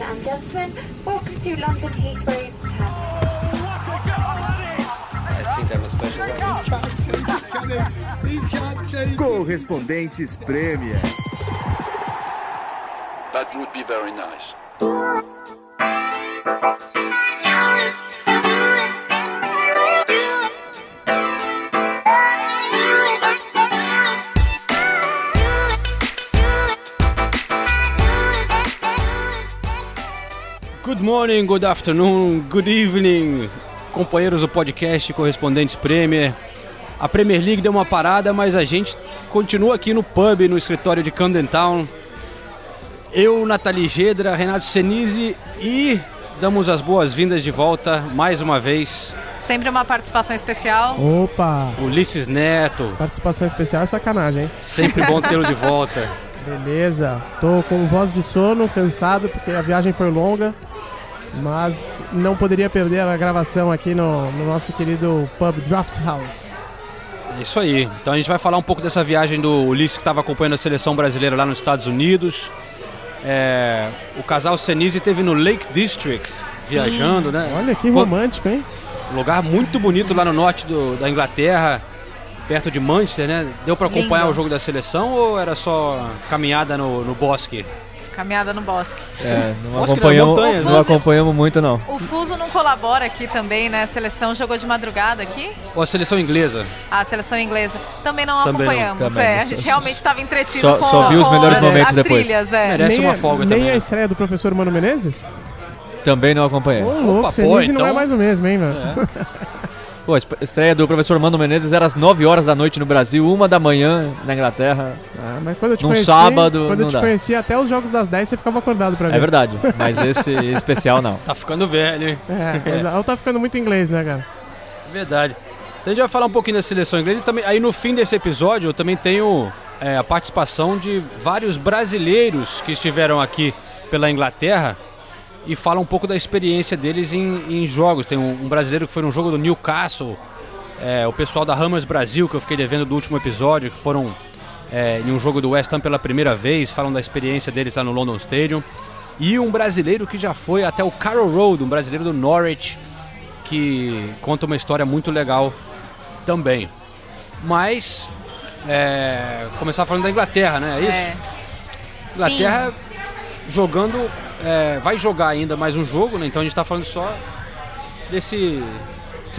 Ladies and gentlemen, welcome to London Heathrow I think I'm a special guy. Correspondentes Premier. That would be very nice. Good morning, good afternoon, good evening, companheiros do podcast Correspondentes Premier. A Premier League deu uma parada, mas a gente continua aqui no pub, no escritório de Camden Town. Eu, Nathalie Gedra, Renato Senise e damos as boas-vindas de volta mais uma vez. Sempre uma participação especial. Opa! Ulisses Neto, Participação especial é sacanagem, hein? sempre bom tê-lo de volta. Beleza. Tô com voz de sono, cansado, porque a viagem foi longa. Mas não poderia perder a gravação aqui no, no nosso querido pub Draft House. É isso aí. Então a gente vai falar um pouco dessa viagem do Ulisses que estava acompanhando a seleção brasileira lá nos Estados Unidos. É, o casal Senise teve no Lake District viajando, né? Olha que romântico, hein? Um lugar muito bonito lá no norte do- da Inglaterra, perto de Manchester, né? Deu para acompanhar Lindo. o jogo da seleção ou era só caminhada no, no bosque? Caminhada no bosque. É, não Bosque não, acompanhamos, montanhas, não né? acompanhamos muito não. O Fuso não colabora aqui também, né? A seleção jogou de madrugada aqui. Ou a seleção inglesa? A seleção inglesa. Também não Também não, acompanhamos. também é, não. a gente realmente estava entretido Só- com, só viu os com melhores as, momentos as depois. trilhas. É. Merece nem uma folga nem também. a estreia do professor Mano Menezes? Também não acompanhei. Ô, louco, pô, Senise não então- é mais o mesmo, hein, mano? Pô, a estreia do professor Mano Menezes era às 9 horas da noite no Brasil, 1 da manhã na Inglaterra. Ah, mas quando eu te Num conheci, sábado, quando eu te dá. conheci, até os jogos das 10 você ficava acordado pra ver. É verdade, mas esse especial não. Tá ficando velho, hein? É, ela tá ficando muito inglês, né, cara? Verdade. Então a gente vai falar um pouquinho da seleção inglesa e também aí no fim desse episódio eu também tenho é, a participação de vários brasileiros que estiveram aqui pela Inglaterra e falam um pouco da experiência deles em, em jogos. Tem um, um brasileiro que foi num jogo do Newcastle, é, o pessoal da Hammers Brasil que eu fiquei devendo do último episódio, que foram é, em um jogo do West Ham pela primeira vez, falam da experiência deles lá no London Stadium. E um brasileiro que já foi até o Carroll Road, um brasileiro do Norwich, que conta uma história muito legal também. Mas, é, começar falando da Inglaterra, né? É isso? É. Inglaterra jogando, é, vai jogar ainda mais um jogo, né? Então a gente tá falando só desse.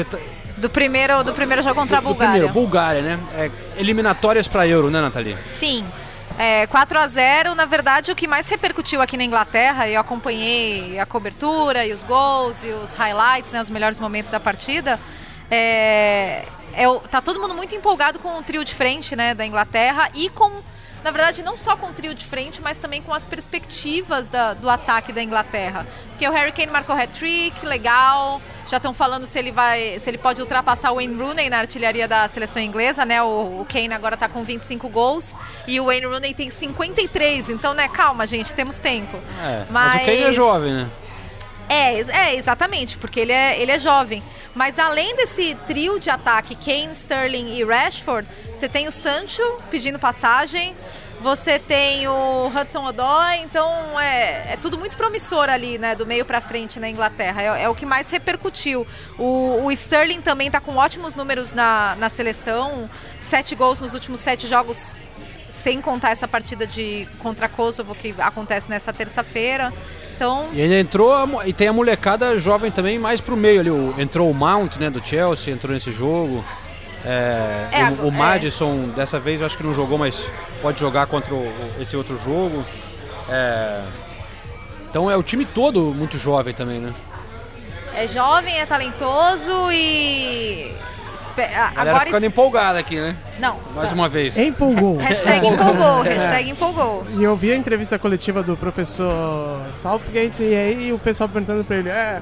tá- Do primeiro, do primeiro jogo contra a do- Bulgária. primeiro, Bulgária, né? É, eliminatórias para Euro, né, Nathalie? Sim. É, 4 a 0 na verdade, o que mais repercutiu aqui na Inglaterra, eu acompanhei a cobertura e os gols e os highlights, né, os melhores momentos da partida, é, é tá todo mundo muito empolgado com o trio de frente né, da Inglaterra e com, na verdade, não só com o trio de frente, mas também com as perspectivas da- do ataque da Inglaterra. Porque o Harry Kane marcou hat-trick, legal, já estão falando se ele vai, se ele pode ultrapassar o Wayne Rooney na artilharia da seleção inglesa, né? O, o Kane agora tá com 25 gols e o Wayne Rooney tem 53, então, né, calma, gente, temos tempo. É, mas, Mas- o Kane é jovem, né? É, é, exatamente, porque ele é, ele é jovem. Mas além desse trio de ataque, Kane, Sterling e Rashford, você tem o Sancho pedindo passagem, você tem o Hudson Odoi, então é, é tudo muito promissor ali, né, do meio pra frente na Inglaterra. É, é o que mais repercutiu. O, o Sterling também tá com ótimos números na, na seleção, sete gols nos últimos sete jogos sem contar essa partida de contra Kosovo que acontece nessa terça-feira. Então, E ainda entrou, a e tem a molecada jovem também mais pro meio ali. O- entrou o Mount, né, do Chelsea, entrou nesse jogo. É, É, o, o é. Madison, dessa vez eu acho que não jogou, mas pode jogar contra o- o- esse outro jogo. É, então é o time todo muito jovem também, né? É jovem, é talentoso e. espe- a- galera Agora. ficando empolgada aqui, né? Não. Mais tá. uma vez. Empolgou. Hashtag empolgou, hashtag empolgou. E eu vi a entrevista coletiva do professor Southgate e aí o pessoal perguntando pra ele, é,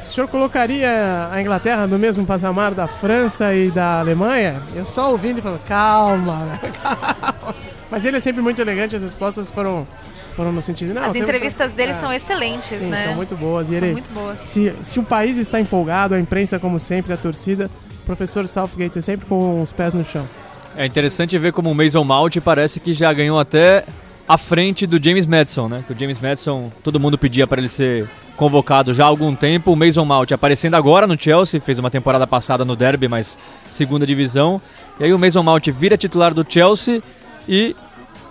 o senhor colocaria a Inglaterra no mesmo patamar da França e da Alemanha? Eu só ouvindo e falando, calma, né, calma. Mas ele é sempre muito elegante, as respostas foram, foram no sentido... Não, As entrevistas dele É, são excelentes, Sim, né? são muito boas. E São ele, muito boas. Se, se o país está empolgado, a imprensa, como sempre, a torcida, professor Southgate é sempre com os pés no chão. É interessante ver como o Mason Mount parece que já ganhou até à frente do James Madison, né? Que o James Madison, todo mundo pedia para ele ser convocado já há algum tempo. O Mason Mount aparecendo agora no Chelsea, fez uma temporada passada no Derby, mas segunda divisão. E aí o Mason Mount vira titular do Chelsea e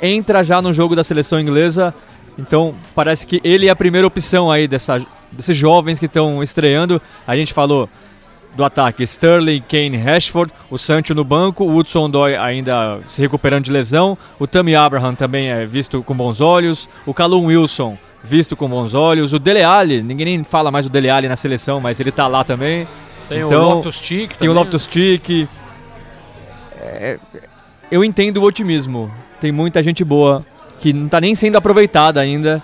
entra já no jogo da seleção inglesa. Então parece que ele é a primeira opção aí dessa, desses jovens que estão estreando. A gente falou do ataque Sterling, Kane, Rashford, o Sancho no banco, o Hudson Doy ainda se recuperando de lesão, o Tammy Abraham também é visto com bons olhos, o Callum Wilson visto com bons olhos, o Dele Alli, ninguém nem fala mais do Dele Alli na seleção, mas ele tá lá também. Tem Então, o Loftus Cheek Tem o Loftus Cheek. É, eu entendo o otimismo. Tem muita gente boa que não tá nem sendo aproveitada ainda.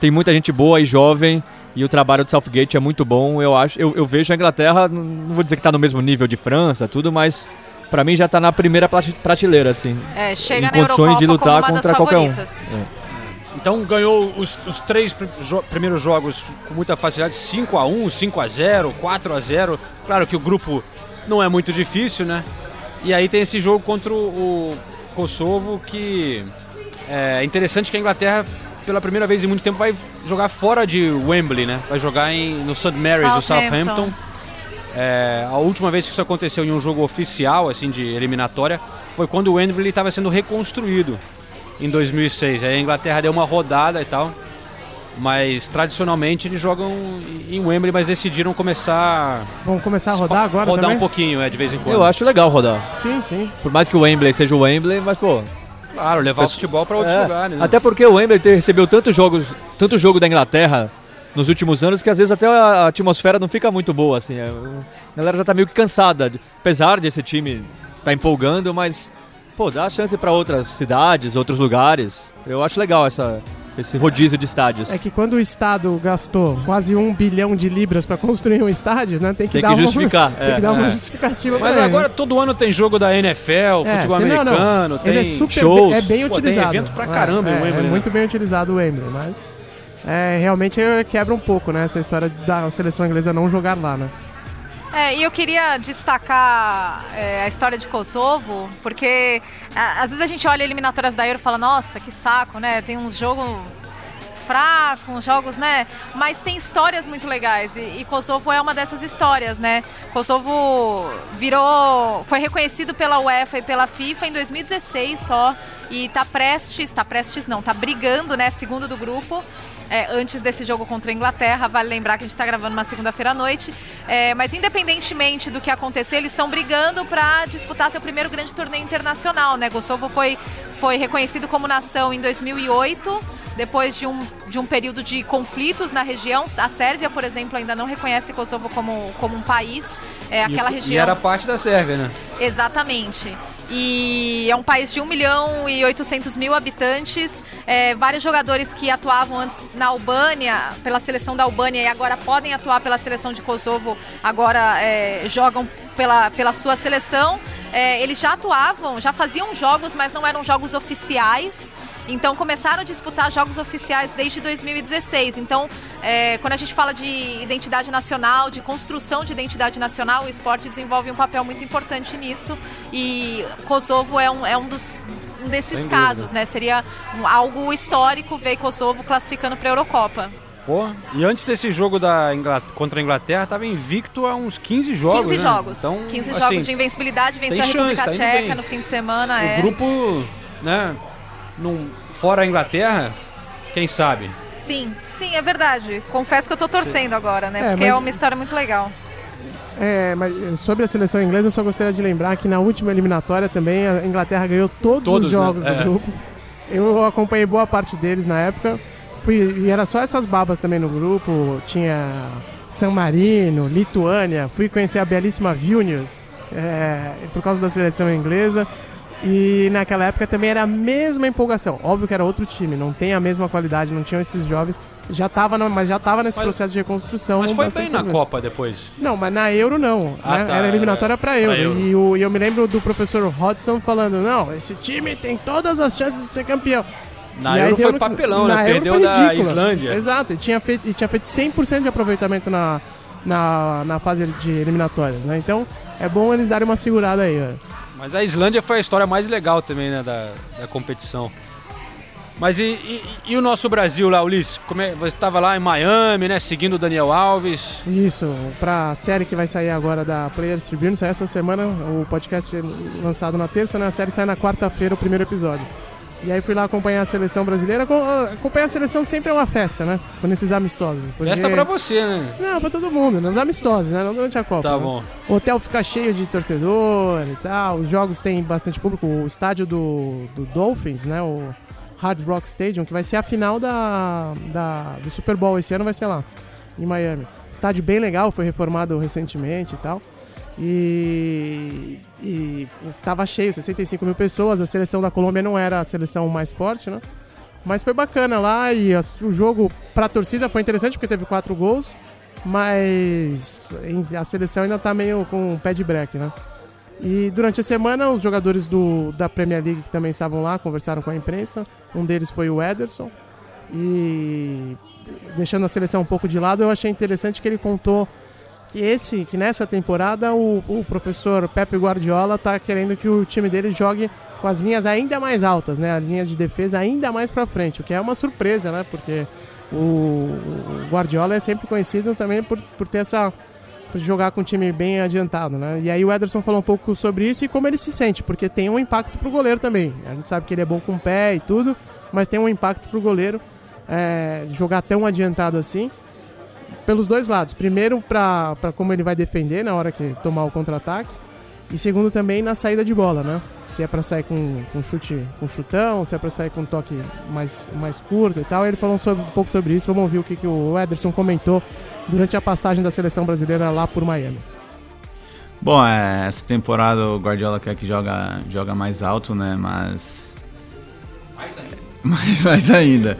Tem muita gente boa e jovem. E o trabalho do Southgate é muito bom. Eu acho, eu, eu vejo a Inglaterra, não- vou dizer que tá no mesmo nível de França, tudo, mas pra mim já tá na primeira prate- prateleira, assim. É, chega Em na condições Eurocopa de lutar contra qualquer um. favoritas. Então ganhou os, os três jo- primeiros jogos com muita facilidade, 5x1, 5x0, 4x0. Claro que o grupo não é muito difícil, né? E aí tem esse jogo contra o, o Kosovo que é interessante que a Inglaterra, pela primeira vez em muito tempo, vai jogar fora de Wembley, né? Vai jogar em, no St. Mary's, do Southampton. É, a última vez que isso aconteceu em um jogo oficial, assim, de eliminatória, foi quando o Wembley estava sendo reconstruído em 2006. Aí a Inglaterra deu uma rodada e tal, mas tradicionalmente eles jogam em Wembley, mas decidiram começar Vamos começar a rodar agora rodar também? um pouquinho, é, de vez em quando. Eu acho legal rodar. Sim, sim. Por mais que o Wembley seja o Wembley, mas pô. Claro, levar o Mas- futebol para outros é, lugares. né? Até porque o Wembley recebeu tantos jogos, tanto jogo da Inglaterra nos últimos anos que às vezes até a atmosfera não fica muito boa, assim. é, A galera já tá meio que cansada. Apesar de esse time tá empolgando, mas, pô, dá chance pra outras cidades, outros lugares. Eu acho legal essa, esse rodízio de estádios. É que quando o Estado gastou quase um bilhão de libras pra construir um estádio, né? Tem que Tem dar que uma- justificar, tem é, que dar uma é. justificativa Mas pra ele. agora todo ano tem jogo da NFL, É, futebol se não, não. americano, tem Ele é super shows. bem, é bem Pô, utilizado. Tem evento pra É, caramba é, em Wembley. É muito bem utilizado o Wembley, mas é, realmente quebra um pouco, né? Essa história da seleção inglesa não jogar lá, né? É, e eu queria destacar é, a história de Kosovo, porque a- às vezes a gente olha eliminatórias da Euro e fala, nossa, que saco, né? Tem um jogo fraco, uns jogos, né? Mas tem histórias muito legais e, e Kosovo é uma dessas histórias, né? Kosovo virou, foi reconhecido pela UEFA e pela FIFA em 2016 só e tá prestes, tá prestes não, tá brigando, né? Segundo do grupo. É, antes desse jogo contra a Inglaterra, vale lembrar que a gente está gravando uma segunda-feira à noite. É, mas independentemente do que acontecer, eles estão brigando para disputar seu primeiro grande torneio internacional. Né? Kosovo foi, foi reconhecido como nação em 2008 depois de um, de um período de conflitos na região. A Sérvia, por exemplo, ainda não reconhece Kosovo como, como um país. É aquela e, região. E era parte da Sérvia, né? Exatamente. E é um país de 1 milhão e 800 mil habitantes. É, vários jogadores que atuavam antes na Albânia, pela seleção da Albânia, e agora podem atuar pela seleção de Kosovo, agora é, jogam pela, pela sua seleção. É, eles já atuavam, já faziam jogos, mas não eram jogos oficiais. Então começaram a disputar jogos oficiais desde 2016. Então, é, quando a gente fala de identidade nacional, de construção de identidade nacional, o esporte desenvolve um papel muito importante nisso. E Kosovo é um, é um dos um desses casos, né? Seria um- algo histórico ver Kosovo classificando para a Eurocopa. Pô, e antes desse jogo da Ingla- contra a Inglaterra, tava invicto há uns 15 jogos. 15 né? jogos. Então, 15 assim, jogos de invencibilidade, venceu a tem chance, República tá Tcheca bem. no fim de semana. O é. grupo, né? Num, fora a Inglaterra, quem sabe? Sim, sim, é verdade. Confesso que eu tô torcendo agora, né? É, Porque mas- é uma história muito legal. É, mas sobre a seleção inglesa, eu só gostaria de lembrar que na última eliminatória também a Inglaterra ganhou todos, Todos, os jogos né? do É. grupo. Eu acompanhei boa parte deles na época. Fui, e era só essas babas também no grupo. Tinha San Marino, Lituânia. Fui conhecer a belíssima Vilnius é, por causa da seleção inglesa. E naquela época também era a mesma empolgação. Óbvio que era outro time, não tem a mesma qualidade, não tinham esses jovens. Já tava, no- mas já tava nesse Mas- processo de reconstrução. Mas foi bem na. Copa depois. Não, mas na Euro não. Ah, né? tá, Era eliminatória era pra pra Euro. Euro. E, o- e eu me lembro do professor Hodgson falando: não, esse time tem todas as chances de ser campeão. Na E Euro foi no- papelão, na né? Euro Perdeu da. Islândia. Exato, e tinha feito, e tinha feito 100% de aproveitamento na, na, na fase de eliminatórias, né? Então é bom eles darem uma segurada aí. ó. Mas a Islândia foi a história mais legal também, né? Da, da competição. Mas e, e- e o nosso Brasil lá, Ulisses? Como é, você estava lá em Miami, né? Seguindo o Daniel Alves. Isso, pra série que vai sair agora da Players Tribune, sai essa semana, o podcast é lançado na terça, né? A série sai na quarta-feira, o primeiro episódio. E aí fui lá acompanhar a seleção brasileira. Co- Acompanhar a seleção sempre é uma festa, né? Quando esses amistosos. porque- Festa pra você, né? Não, pra todo mundo, né? Os amistosos, né? Não durante a Copa. Tá né? bom. O hotel fica cheio de torcedor e tal. Os jogos têm bastante público. O estádio do, do Dolphins, né? O Hard Rock Stadium, que vai ser a final da, da- do Super Bowl esse ano, vai ser lá, em Miami. Estádio bem legal, foi reformado recentemente e tal. E, e tava cheio, 65 mil pessoas. A seleção da Colômbia não era a seleção mais forte, né? Mas foi bacana lá e a- o jogo pra torcida foi interessante porque teve quatro gols, mas a seleção ainda tá meio com o pé de breque, né? E durante a semana os jogadores do, da Premier League que também estavam lá conversaram com a imprensa. Um deles foi o Ederson. E deixando a seleção um pouco de lado, eu achei interessante que ele contou que esse, que nessa temporada o, o professor Pepe Guardiola tá querendo que o time dele jogue com as linhas ainda mais altas, né? As linhas de defesa ainda mais para frente, o que é uma surpresa, né? Porque o, o Guardiola é sempre conhecido também por, por ter essa por jogar com um time bem adiantado, né? E aí o Ederson falou um pouco sobre isso e como ele se sente, porque tem um impacto pro goleiro também. A gente sabe que ele é bom com o pé e tudo, mas tem um impacto pro goleiro é, jogar tão adiantado assim pelos dois lados. Primeiro, para como ele vai defender na hora que tomar o contra-ataque. E segundo, também na saída de bola, né? Se é para sair com, com chute, com chutão, se é para sair com toque mais, mais curto e tal. Ele falou sobre- um pouco sobre isso. Vamos ouvir o que, que o Ederson comentou durante a passagem da seleção brasileira lá por Miami. Bom, é, essa temporada o Guardiola quer que joga, joga mais alto, né? Mas. Mais, mais ainda.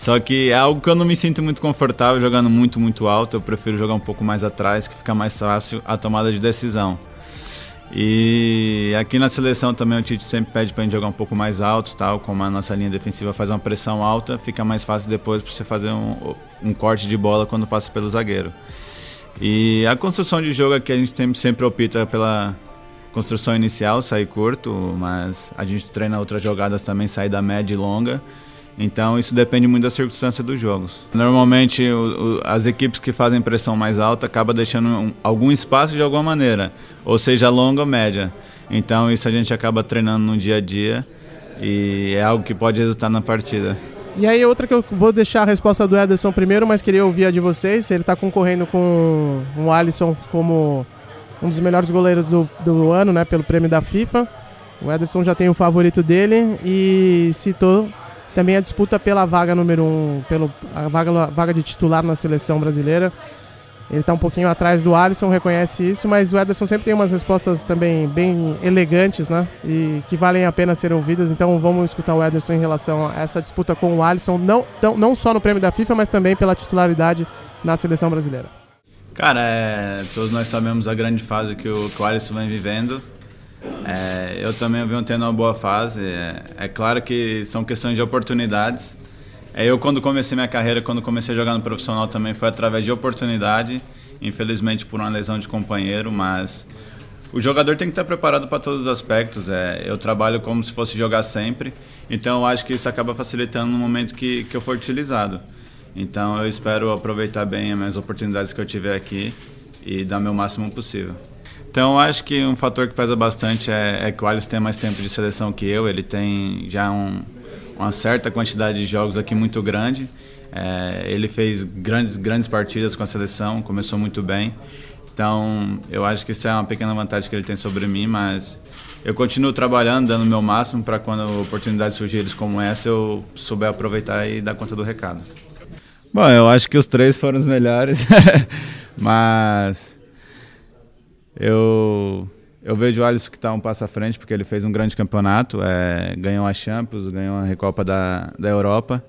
Só que é algo que eu não me sinto muito confortável jogando muito, muito alto. Eu prefiro jogar um pouco mais atrás, que fica mais fácil a tomada de decisão. E aqui na seleção também o Tite sempre pede pra gente jogar um pouco mais alto, tal, como a nossa linha defensiva faz uma pressão alta, fica mais fácil depois pra você fazer um, um corte de bola quando passa pelo zagueiro. E a construção de jogo aqui a gente tem- sempre opta pela construção inicial, sair curto, mas a gente treina outras jogadas também, sair da média e longa. Então isso depende muito da circunstância dos jogos. Normalmente o- o- as equipes que fazem pressão mais alta acabam deixando um- algum espaço de alguma maneira, ou seja, longa ou média. Então isso a gente acaba treinando no dia a dia e é algo que pode resultar na partida. E aí, outra que eu vou deixar a resposta do Ederson primeiro, mas queria ouvir a de vocês. Ele tá concorrendo com o Alisson como um dos melhores goleiros do, do ano, né? Pelo prêmio da FIFA. O Ederson já tem o favorito dele e citou também a disputa pela vaga número um, pelo, a vaga, vaga de titular na seleção brasileira. Ele tá um pouquinho atrás do Alisson, reconhece isso, mas o Ederson sempre tem umas respostas também bem elegantes, né? E que valem a pena ser ouvidas. Então vamos escutar o Ederson em relação a essa disputa com o Alisson, não, tão- não só no prêmio da FIFA, mas também pela titularidade na seleção brasileira. Cara, é, todos nós sabemos a grande fase que o, que o Alisson vem vivendo. É, eu também venho tendo uma boa fase. É, é claro que são questões de oportunidades. É, eu, quando comecei minha carreira, quando comecei a jogar no profissional também, foi através de oportunidade. Infelizmente por uma lesão de companheiro, mas o jogador tem que estar preparado para todos os aspectos. É, eu trabalho como se fosse jogar sempre, então eu acho que isso acaba facilitando no momento que, que eu for utilizado. Então eu espero aproveitar bem as minhas oportunidades que eu tiver aqui e dar meu máximo possível. Então acho que um fator que pesa bastante é, é que o Alisson tem mais tempo de seleção que eu, ele tem já um, uma certa quantidade de jogos aqui muito grande. É, ele fez grandes, grandes partidas com a seleção, começou muito bem. Então, eu acho que isso é uma pequena vantagem que ele tem sobre mim, mas eu continuo trabalhando, dando o meu máximo para quando oportunidades surgirem como essa, eu souber aproveitar e dar conta do recado. Bom, eu acho que os três foram os melhores, mas eu, eu vejo o Alisson que está um passo à frente, porque ele fez um grande campeonato, é, ganhou a Champions, ganhou a Recopa da, da Europa,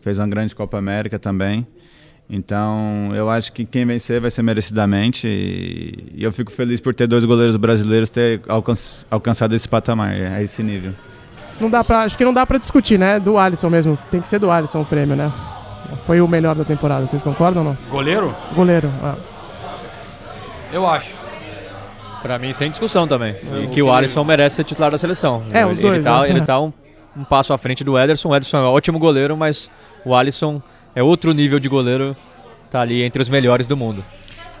fez uma grande Copa América também. Então, eu acho que quem vencer vai ser merecidamente e, e eu fico feliz por ter dois goleiros brasileiros ter alcan alcançado esse patamar, a esse nível. Não dá pra, acho que não dá pra discutir, né? Do Alisson mesmo. Tem que ser do Alisson o prêmio, né? Foi o melhor da temporada, vocês concordam ou não? Goleiro? Goleiro. ah. Eu acho. Pra mim, sem discussão também. E que o Alisson merece ser titular da seleção. É, os ele dois, Tá, né? Ele tá um um passo à frente do Ederson. O Ederson é um ótimo goleiro, mas o Alisson é outro nível de goleiro, tá ali entre os melhores do mundo.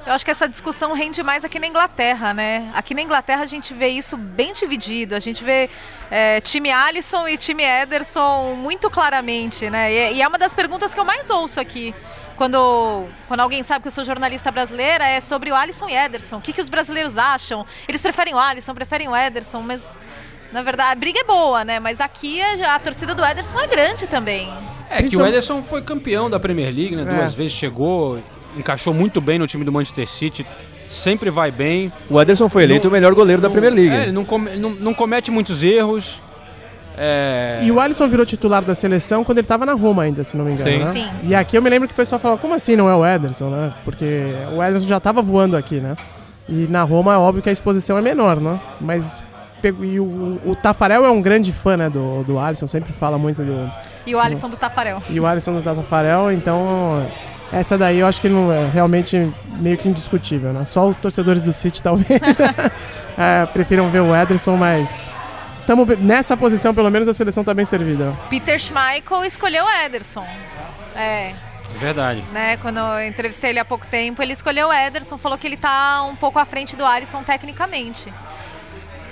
Eu acho que essa discussão rende mais aqui na Inglaterra, né? Aqui na Inglaterra a gente vê isso bem dividido. A gente vê é, time Alisson e time Ederson muito claramente, né? E, e, é uma das perguntas que eu mais ouço aqui. Quando, quando alguém sabe que eu sou jornalista brasileira, é sobre o Alisson e Ederson. O que, que os brasileiros acham? Eles preferem o Alisson, preferem o Ederson, mas na verdade a briga é boa, né? Mas aqui a, a torcida do Ederson é grande também. É que o Ederson foi campeão da Premier League, né? Duas é. vezes chegou, encaixou muito bem no time do Manchester City, sempre vai bem. O Ederson foi eleito não, o melhor goleiro da Premier League. É, ele não, come, não, não, comete muitos erros. É... E o Alisson virou titular da seleção quando ele estava na Roma ainda, se não me engano. Sim. Né? Sim. E aqui eu me lembro que o pessoal falou, como assim não é o Ederson, né? Porque o Ederson já estava voando aqui, né? E na Roma é óbvio que a exposição é menor, né? Mas e o, o Tafarel é um grande fã né, do, do Alisson, sempre fala muito do. E o Alisson do, do Tafarel. E o Alisson do Tafarel, então essa daí eu acho que não é realmente meio que indiscutível, né? Só os torcedores do City talvez é, prefiram ver o Ederson, mas estamos nessa posição, pelo menos a seleção está bem servida. Peter Schmeichel escolheu o Ederson. É. Verdade. Né, quando eu entrevistei ele há pouco tempo, ele escolheu o Ederson, falou que ele está um pouco à frente do Alisson tecnicamente.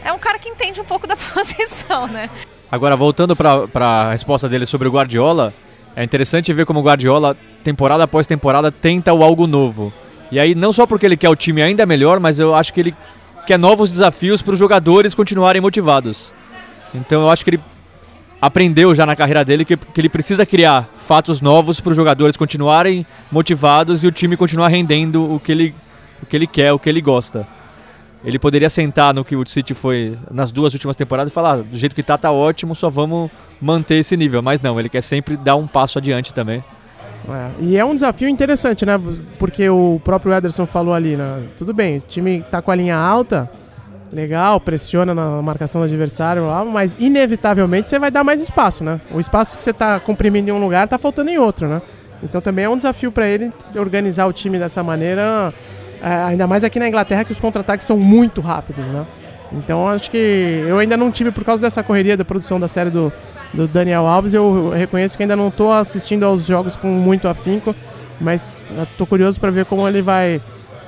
É um cara que entende um pouco da posição, né? Agora, voltando para a resposta dele sobre o Guardiola, é interessante ver como o Guardiola, temporada após temporada, tenta o algo novo. E aí, não só porque ele quer o time ainda melhor, mas eu acho que ele quer novos desafios para os jogadores continuarem motivados. Então eu acho que ele aprendeu já na carreira dele que, que ele precisa criar fatos novos para os jogadores continuarem motivados e o time continuar rendendo o que ele, o que ele quer, o que ele gosta. Ele poderia sentar no que o City foi nas duas últimas temporadas e falar: ah, do jeito que tá, tá ótimo, só vamos manter esse nível. Mas não, ele quer sempre dar um passo adiante também. É, e é um desafio interessante, né? Porque o próprio Ederson falou ali, né? Tudo bem, o time tá com a linha alta, legal, pressiona na marcação do adversário lá, mas inevitavelmente você vai dar mais espaço, né? O espaço que você tá comprimindo em um lugar tá faltando em outro, né? Então também é um desafio para ele organizar o time dessa maneira, é, ainda mais aqui na Inglaterra que os contra-ataques são muito rápidos, né? Então acho que eu ainda não tive, por causa dessa correria da produção da série do, do Daniel Alves, eu reconheço que ainda não estou assistindo aos jogos com muito afinco, mas estou curioso para ver como ele vai,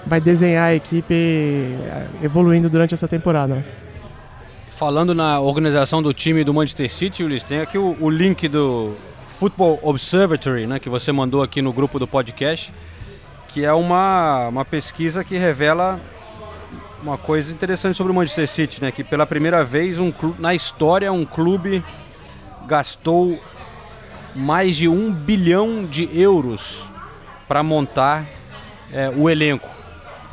vai desenhar a equipe eh, evoluindo durante essa temporada. Falando na organização do time do Manchester City, Ulisses, tem aqui o, o link do Football Observatory, né, que você mandou aqui no grupo do podcast, que é uma, uma pesquisa que revela uma coisa interessante sobre o Manchester City, né? Que pela primeira vez um clube, na história um clube gastou mais de um bilhão de euros para montar é, o elenco.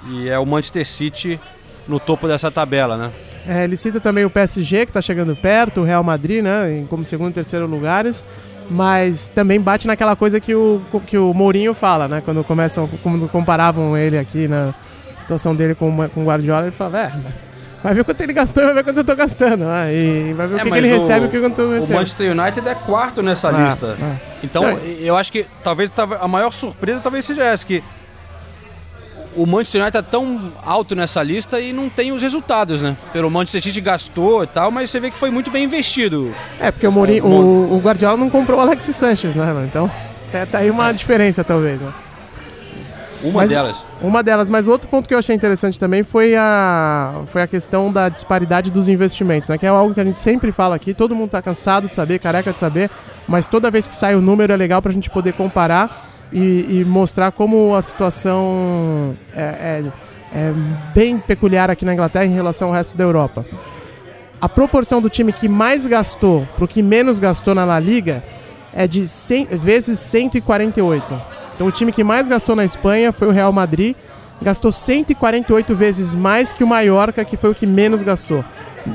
E é o Manchester City no topo dessa tabela, né? É, ele cita também o PSG, que está chegando perto, o Real Madrid, né? Como segundo e terceiro lugares. Mas também bate naquela coisa que o, que o Mourinho fala, né? Quando começam, quando comparavam ele aqui na situação dele com, com o Guardiola, ele fala, é, vai ver quanto ele gastou e vai ver quanto eu tô gastando. Né? E vai ver é, o que, que ele o, recebe e o que eu tô recebendo. O Manchester United é quarto nessa ah, lista. Ah. Então, eu acho que talvez a maior surpresa talvez seja essa, que o Manchester United está tão alto nessa lista e não tem os resultados, né? Pelo Manchester City gastou e tal, mas você vê que foi muito bem investido. É, porque o, Mourinho, é, o, o Guardiola não comprou o Alex Sanches, né? Então, tá, tá aí uma é. diferença, talvez, né? Uma mas, delas. Uma delas, mas outro ponto que eu achei interessante também foi a, foi a questão da disparidade dos investimentos, né? Que é algo que a gente sempre fala aqui, todo mundo está cansado de saber, careca de saber, mas toda vez que sai o número é legal para a gente poder comparar e, e, mostrar como a situação é, é, é bem peculiar aqui na Inglaterra em relação ao resto da Europa. A proporção do time que mais gastou para o que menos gastou na La Liga é de 100, vezes 148. Então o time que mais gastou na Espanha foi o Real Madrid, gastou 148 vezes mais que o Mallorca, que foi o que menos gastou.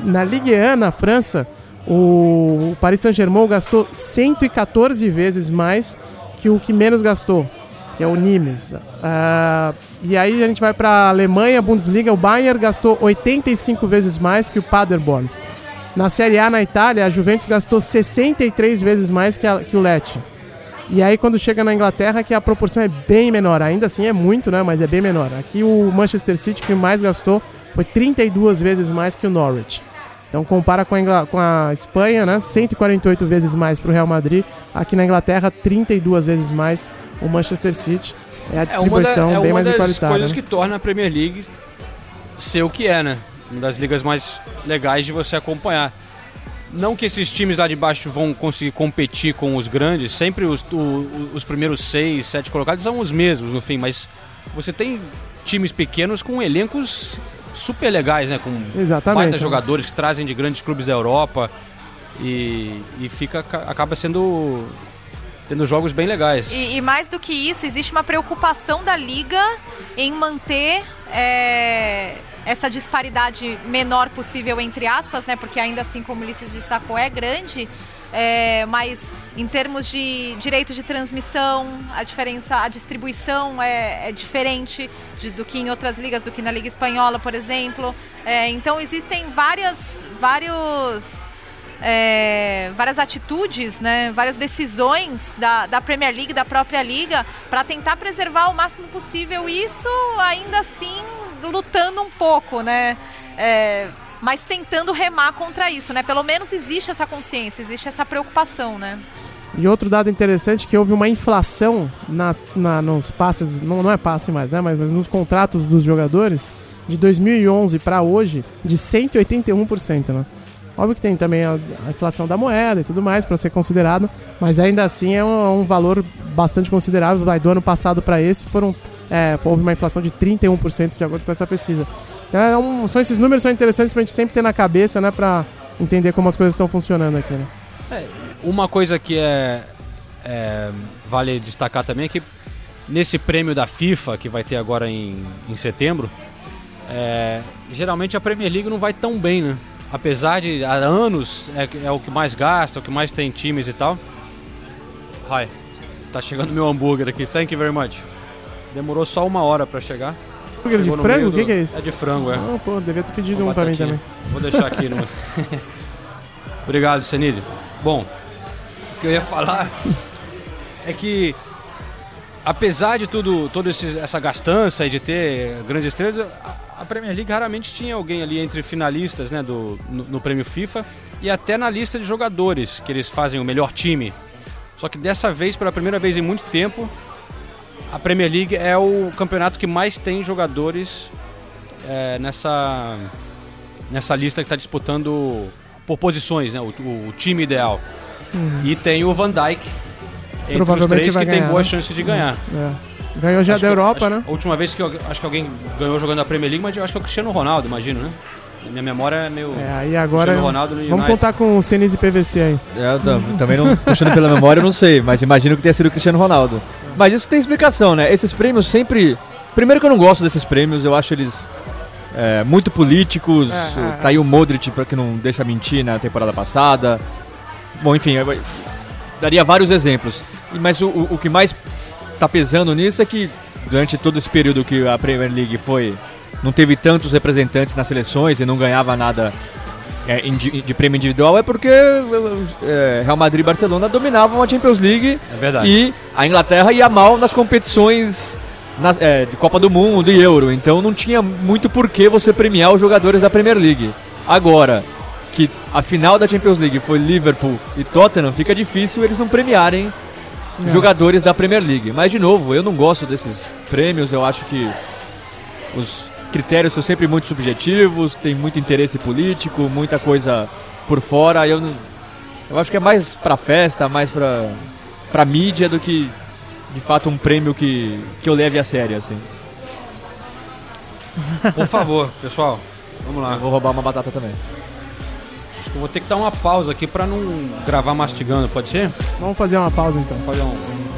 Na Ligue 1, na França, o Paris Saint-Germain gastou 114 vezes mais que o que menos gastou, que é o Nimes. Uh, e aí a gente vai para a Alemanha, Bundesliga, o Bayern gastou 85 vezes mais que o Paderborn. Na Série A, na Itália, a Juventus gastou 63 vezes mais que, a, que o Lecce. E aí quando chega na Inglaterra que a proporção é bem menor, ainda assim é muito, né, mas é bem menor. Aqui o Manchester City que mais gastou foi 32 vezes mais que o Norwich. Então compara com a, Ingla- com a Espanha, né? 148 vezes mais para o Real Madrid. Aqui na Inglaterra, 32 vezes mais o Manchester City. É a É uma, da- distribuição é bem uma mais das igualitária. coisas né? que torna a Premier League ser o que é, né? Uma das ligas mais legais de você acompanhar. Não que esses times lá de baixo vão conseguir competir com os grandes, sempre os, o- os primeiros seis, sete colocados são os mesmos no fim, mas você tem times pequenos com elencos super legais, né? Com Exatamente. jogadores que trazem de grandes clubes da Europa e, e fica, acaba sendo tendo jogos bem legais. E, e mais do que isso, existe uma preocupação da liga em manter é, essa disparidade menor possível entre aspas, né? Porque ainda assim, como o Ulisses destacou, é grande. É, mas em termos de direito de transmissão, a diferença, a distribuição é, é diferente de- do que em outras ligas, do que na Liga Espanhola, por exemplo. É, então existem várias, vários é, várias atitudes, né, várias decisões da, da Premier League, da própria liga, para tentar preservar o máximo possível isso, ainda assim lutando um pouco, né? É, mas tentando remar contra isso, né? Pelo menos existe essa consciência, existe essa preocupação, né? E outro dado interessante é que houve uma inflação nas, na- nos passes, não, não é passe mais, né? Mas, mas nos contratos dos jogadores de 2011 para hoje de 181%, né? Óbvio que tem também a, a inflação da moeda e tudo mais para ser considerado, mas ainda assim é um, um valor bastante considerável. Vai do ano passado para esse foram é, houve uma inflação de 31% de acordo com essa pesquisa. Então, é um- são esses números são interessantes pra gente sempre ter na cabeça, né, para entender como as coisas estão funcionando aqui, né? Uma coisa que é, é, vale destacar também é que nesse prêmio da FIFA, que vai ter agora em, em setembro, é, geralmente a Premier League não vai tão bem, né? Apesar de há anos é, é o que mais gasta, é o que mais tem times e tal. Hi, tá chegando meu hambúrguer aqui, thank you very much. Demorou só uma hora pra chegar. Hambúrguer de Chegou no frango? O que do- que é isso? É de frango, é. Ah, pô, devia ter pedido Uma um pra mim também. Vou deixar aqui no. Obrigado, Senise. Bom, o que eu ia falar é que, apesar de tudo, toda essa gastança e de ter grandes estrelas, a- a Premier League raramente tinha alguém ali entre finalistas né, do, no, no prêmio FIFA e até na lista de jogadores que eles fazem o melhor time. Só que dessa vez, pela primeira vez em muito tempo, a Premier League é o campeonato que mais tem jogadores é, nessa, nessa lista que está disputando por posições, né? O, o- o time ideal. E tem o Van Dijk entre os Provavelmente três que tem ganhar, boa né? chance de ganhar. É. Ganhou já Acho da que- Europa, acho- né? A última vez que eu, acho que alguém ganhou jogando a Premier League, mas eu acho que é o Cristiano Ronaldo, imagino, né? Minha memória é meio. É, aí agora. Cristiano Ronaldo no Vamos contar com o Senise PVC aí. É, eu tam- também não, puxando pela memória, eu não sei, mas imagino que tenha sido o Cristiano Ronaldo. Mas isso tem explicação, né? Esses prêmios sempre. Primeiro que eu não gosto desses prêmios, eu acho eles é, muito políticos. É, tá aí o Modric, pra que não deixa mentir na temporada passada. Bom, enfim, daria vários exemplos. Mas o, o- o que mais tá pesando nisso é que durante todo esse período que a Premier League foi. Não teve tantos representantes nas seleções e não ganhava nada é, indi- de prêmio individual é porque é, Real Madrid e Barcelona dominavam a Champions League É verdade. e a Inglaterra ia mal nas competições nas- é, de Copa do Mundo e Euro. Então não tinha muito porquê você premiar os jogadores da Premier League. Agora que a final da Champions League foi Liverpool e Tottenham, fica difícil eles não premiarem É. jogadores da Premier League. Mas de novo, eu não gosto desses prêmios, eu acho que os critérios são sempre muito subjetivos, tem muito interesse político, muita coisa por fora. Eu, eu acho que é mais pra festa, mais pra, pra mídia do que de fato um prêmio que, que eu leve a sério, assim. Por favor, pessoal. Vamos lá. Eu vou roubar uma batata também. Acho que eu vou ter que dar uma pausa aqui pra não gravar mastigando, pode ser? Vamos fazer uma pausa então. Pode um.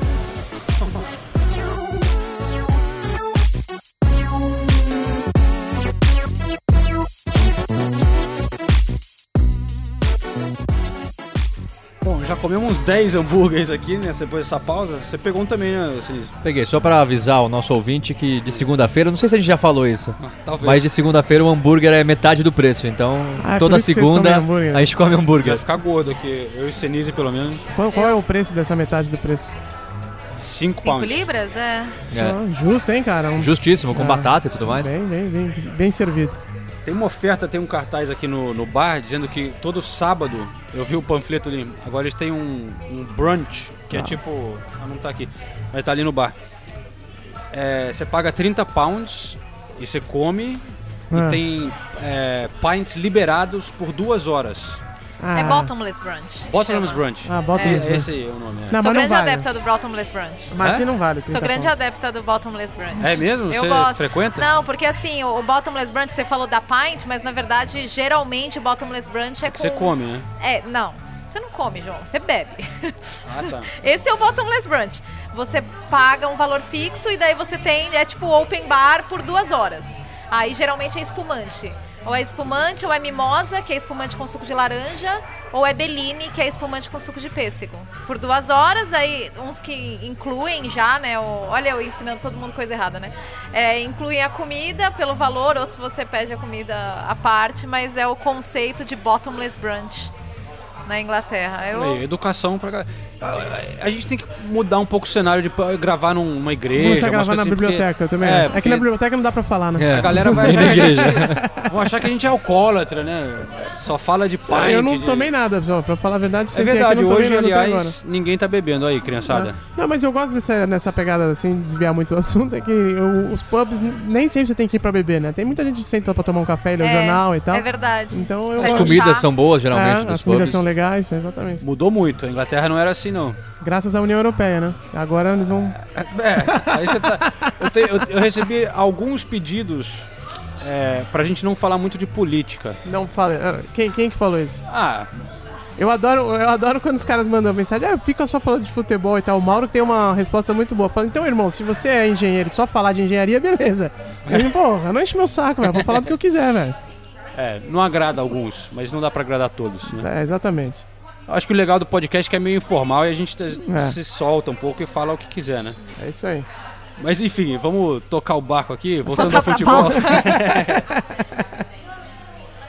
Comemos uns 10 hambúrgueres aqui, né? Depois dessa pausa. Você pegou um também, né, Sinise? Peguei, só pra avisar o nosso ouvinte que de segunda-feira, não sei se a gente já falou isso, Ah, Talvez. mas de segunda-feira o hambúrguer é metade do preço, então Ah, é toda segunda a gente come hambúrguer. Vai ficar gordo aqui. Eu e Senise, pelo menos. Qual, qual é o preço dessa metade do preço? 5 5 pounds. libras? É. É. Ah, justo, hein, cara? Um- Justíssimo, com Ah, batata e tudo mais. Bem, bem, bem, bem servido. Tem uma oferta, tem um cartaz aqui no, no bar dizendo que todo sábado, eu vi o panfleto ali, agora eles têm um, um brunch, que é tipo. Ah, não tá aqui, mas tá ali no bar. É, você paga 30 pounds e você come Ah. e tem é, pints liberados por duas horas. Ah, É Bottomless Brunch. Bottomless chama. Brunch. Ah, Bottomless é, Brunch. Esse aí é o nome. é. Não, Sou grande vale. adepta do Bottomless Brunch. Mas aqui É? não vale. Sou 30 grande pontos. adepta do Bottomless Brunch. É mesmo? Eu Você gosto. frequenta? Não, porque assim, o, Bottomless Brunch, você falou da pint, mas na verdade, geralmente o Bottomless Brunch é com... Você come, né? É, não. Você não come, João, você bebe. Ah, tá. Esse é o Bottomless Brunch. Você paga um valor fixo e daí você tem, é tipo open bar por duas horas. Aí geralmente é espumante. Ou é espumante, ou é mimosa, que é espumante com suco de laranja, ou é Bellini, que é espumante com suco de pêssego. Por duas horas, aí uns que incluem já, né? O, olha eu ensinando todo mundo coisa errada, né? É, incluem a comida pelo valor, outros você pede a comida à parte, mas é o conceito de bottomless brunch na Inglaterra. Eu, educação galera. A, a gente tem que mudar um pouco o cenário de gravar num- numa igreja. Começar a gravar na assim, porque- biblioteca também. É, É, é que porque na biblioteca não dá pra falar, né? É. a galera vai Na achar, que a igreja. gente, vão achar que a gente é alcoólatra, né? Só fala de pint. eu não de- tomei nada, pra- pra falar a verdade. É aqui, verdade, hoje, aliás, ninguém tá bebendo aí, criançada. agora. Não, mas eu gosto dessa, nessa pegada, assim, de desviar muito o assunto, é que o- os pubs nem sempre você tem que ir pra beber, né? Tem muita gente que senta pra tomar um café, ler o É, jornal e tal. É verdade. Então eu As gosto. comidas são boas, geralmente, É, as comidas pubs. são legais, exatamente. Mudou muito, a Inglaterra não era assim, não. Graças à União Europeia, né? Agora eles vão. É, aí você tá. Eu, te- eu- eu recebi alguns pedidos é, pra gente não falar muito de política. Não fala. ah, Quem, quem que falou isso? Ah, Eu adoro, eu adoro quando os caras mandam mensagem, ah, fica só falando de futebol e tal. O Mauro tem uma resposta muito boa. Fala, então, irmão, se você é engenheiro e só falar de engenharia, beleza. Aí, pô, não enche meu saco, velho. Vou falar do que eu quiser, velho. é, não agrada alguns, mas não dá pra agradar todos, né? É, exatamente. Acho que o legal do podcast é que é meio informal e a gente te- É. se solta um pouco e fala o que quiser, né? É isso aí. Mas enfim, vamos tocar o barco aqui, voltando ao futebol.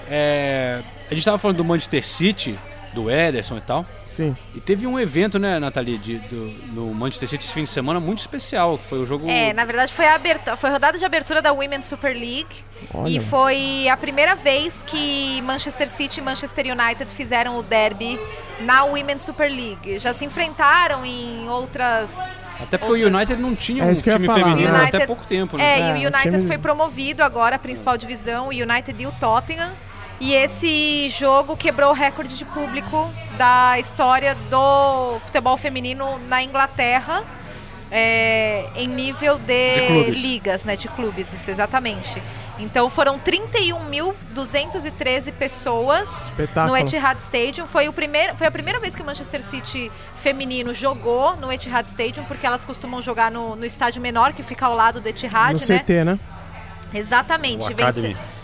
É, a gente tava falando do Manchester City, do Ederson e tal. Sim. E teve um evento, né, Nathalie, de, do, no Manchester City esse fim de semana muito especial, que foi o jogo. É, na verdade foi a abertura, foi a rodada de abertura da Women's Super League Olha. e foi a primeira vez que Manchester City e Manchester United fizeram o derby na Women's Super League. Já se enfrentaram em outras Até porque outras- o United não tinha É um time falar, feminino né? até United- pouco tempo, né? É, É, e o o United time- foi promovido agora à principal divisão, o United e o Tottenham. E esse jogo quebrou o recorde de público da história do futebol feminino na Inglaterra. é, em nível de, De ligas, né, de clubes, isso exatamente. Então foram 31.213 pessoas Espetáculo. no Etihad Stadium. Foi, o primeiro, foi a primeira vez que o Manchester City feminino jogou no Etihad Stadium, porque elas costumam jogar no, no estádio menor, que fica ao lado do Etihad, no né? CT, né? Exatamente.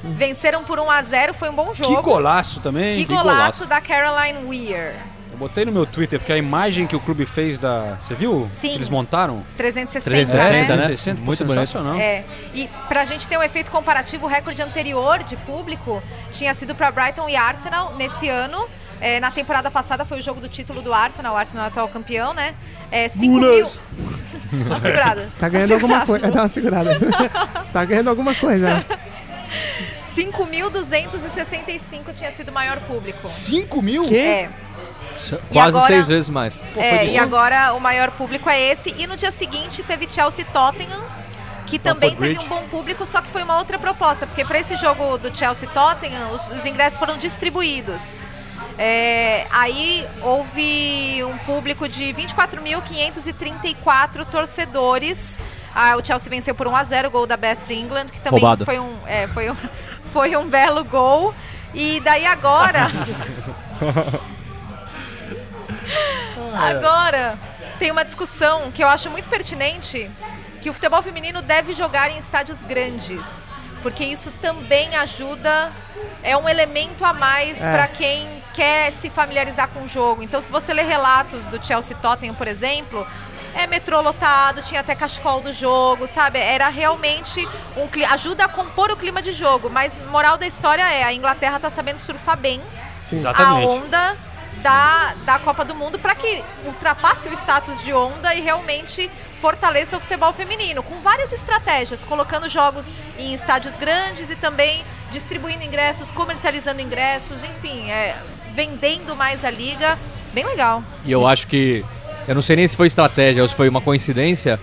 Venceram por 1 a 0 foi um bom jogo. Que golaço também. Que golaço da Caroline Weir. Eu botei no meu Twitter, porque a imagem que o clube fez da. Você viu? Sim. Que eles montaram? 360, 360, né? né? 360, Muito Muito bonito. sensacional. É, e pra gente ter um efeito comparativo, o recorde anterior de público tinha sido pra Brighton e Arsenal nesse ano. É, na temporada passada foi o jogo do título do Arsenal, o Arsenal é o atual campeão, né? É, 5 mil. Só uma segurada. Tá ganhando Uma alguma coisa. Dá uma segurada. tá ganhando alguma coisa. né? 5.265 tinha sido o maior público. 5 mil? É. Quase agora- seis vezes mais. Pô, É, e agora o maior público é esse. E no dia seguinte teve Chelsea Tottenham, que também teve um bom público, só que foi uma outra proposta, porque para esse jogo do Chelsea Tottenham, os, os ingressos foram distribuídos. É, aí houve um público de 24.534 torcedores. Ah, o Chelsea venceu por 1 a 0 o gol da Beth England, que também Roubado. foi um, é, foi, um, foi um belo gol. E daí agora. Agora, tem uma discussão que eu acho muito pertinente, que o futebol feminino deve jogar em estádios grandes, porque isso também ajuda, é um elemento a mais É. para quem quer se familiarizar com o jogo. Então, se você ler relatos do Chelsea Tottenham, por exemplo, é metrô lotado, tinha até cachecol do jogo, sabe? Era realmente um ajuda a compor o clima de jogo, mas moral da história é, a Inglaterra tá sabendo surfar bem Sim. a Exatamente. onda da, da Copa do Mundo para que ultrapasse o status de onda e realmente fortaleça o futebol feminino, com várias estratégias, colocando jogos em estádios grandes e também distribuindo ingressos, comercializando ingressos, enfim, é, vendendo mais a liga. Bem legal. E eu acho que. Eu não sei nem se foi estratégia ou se foi uma coincidência,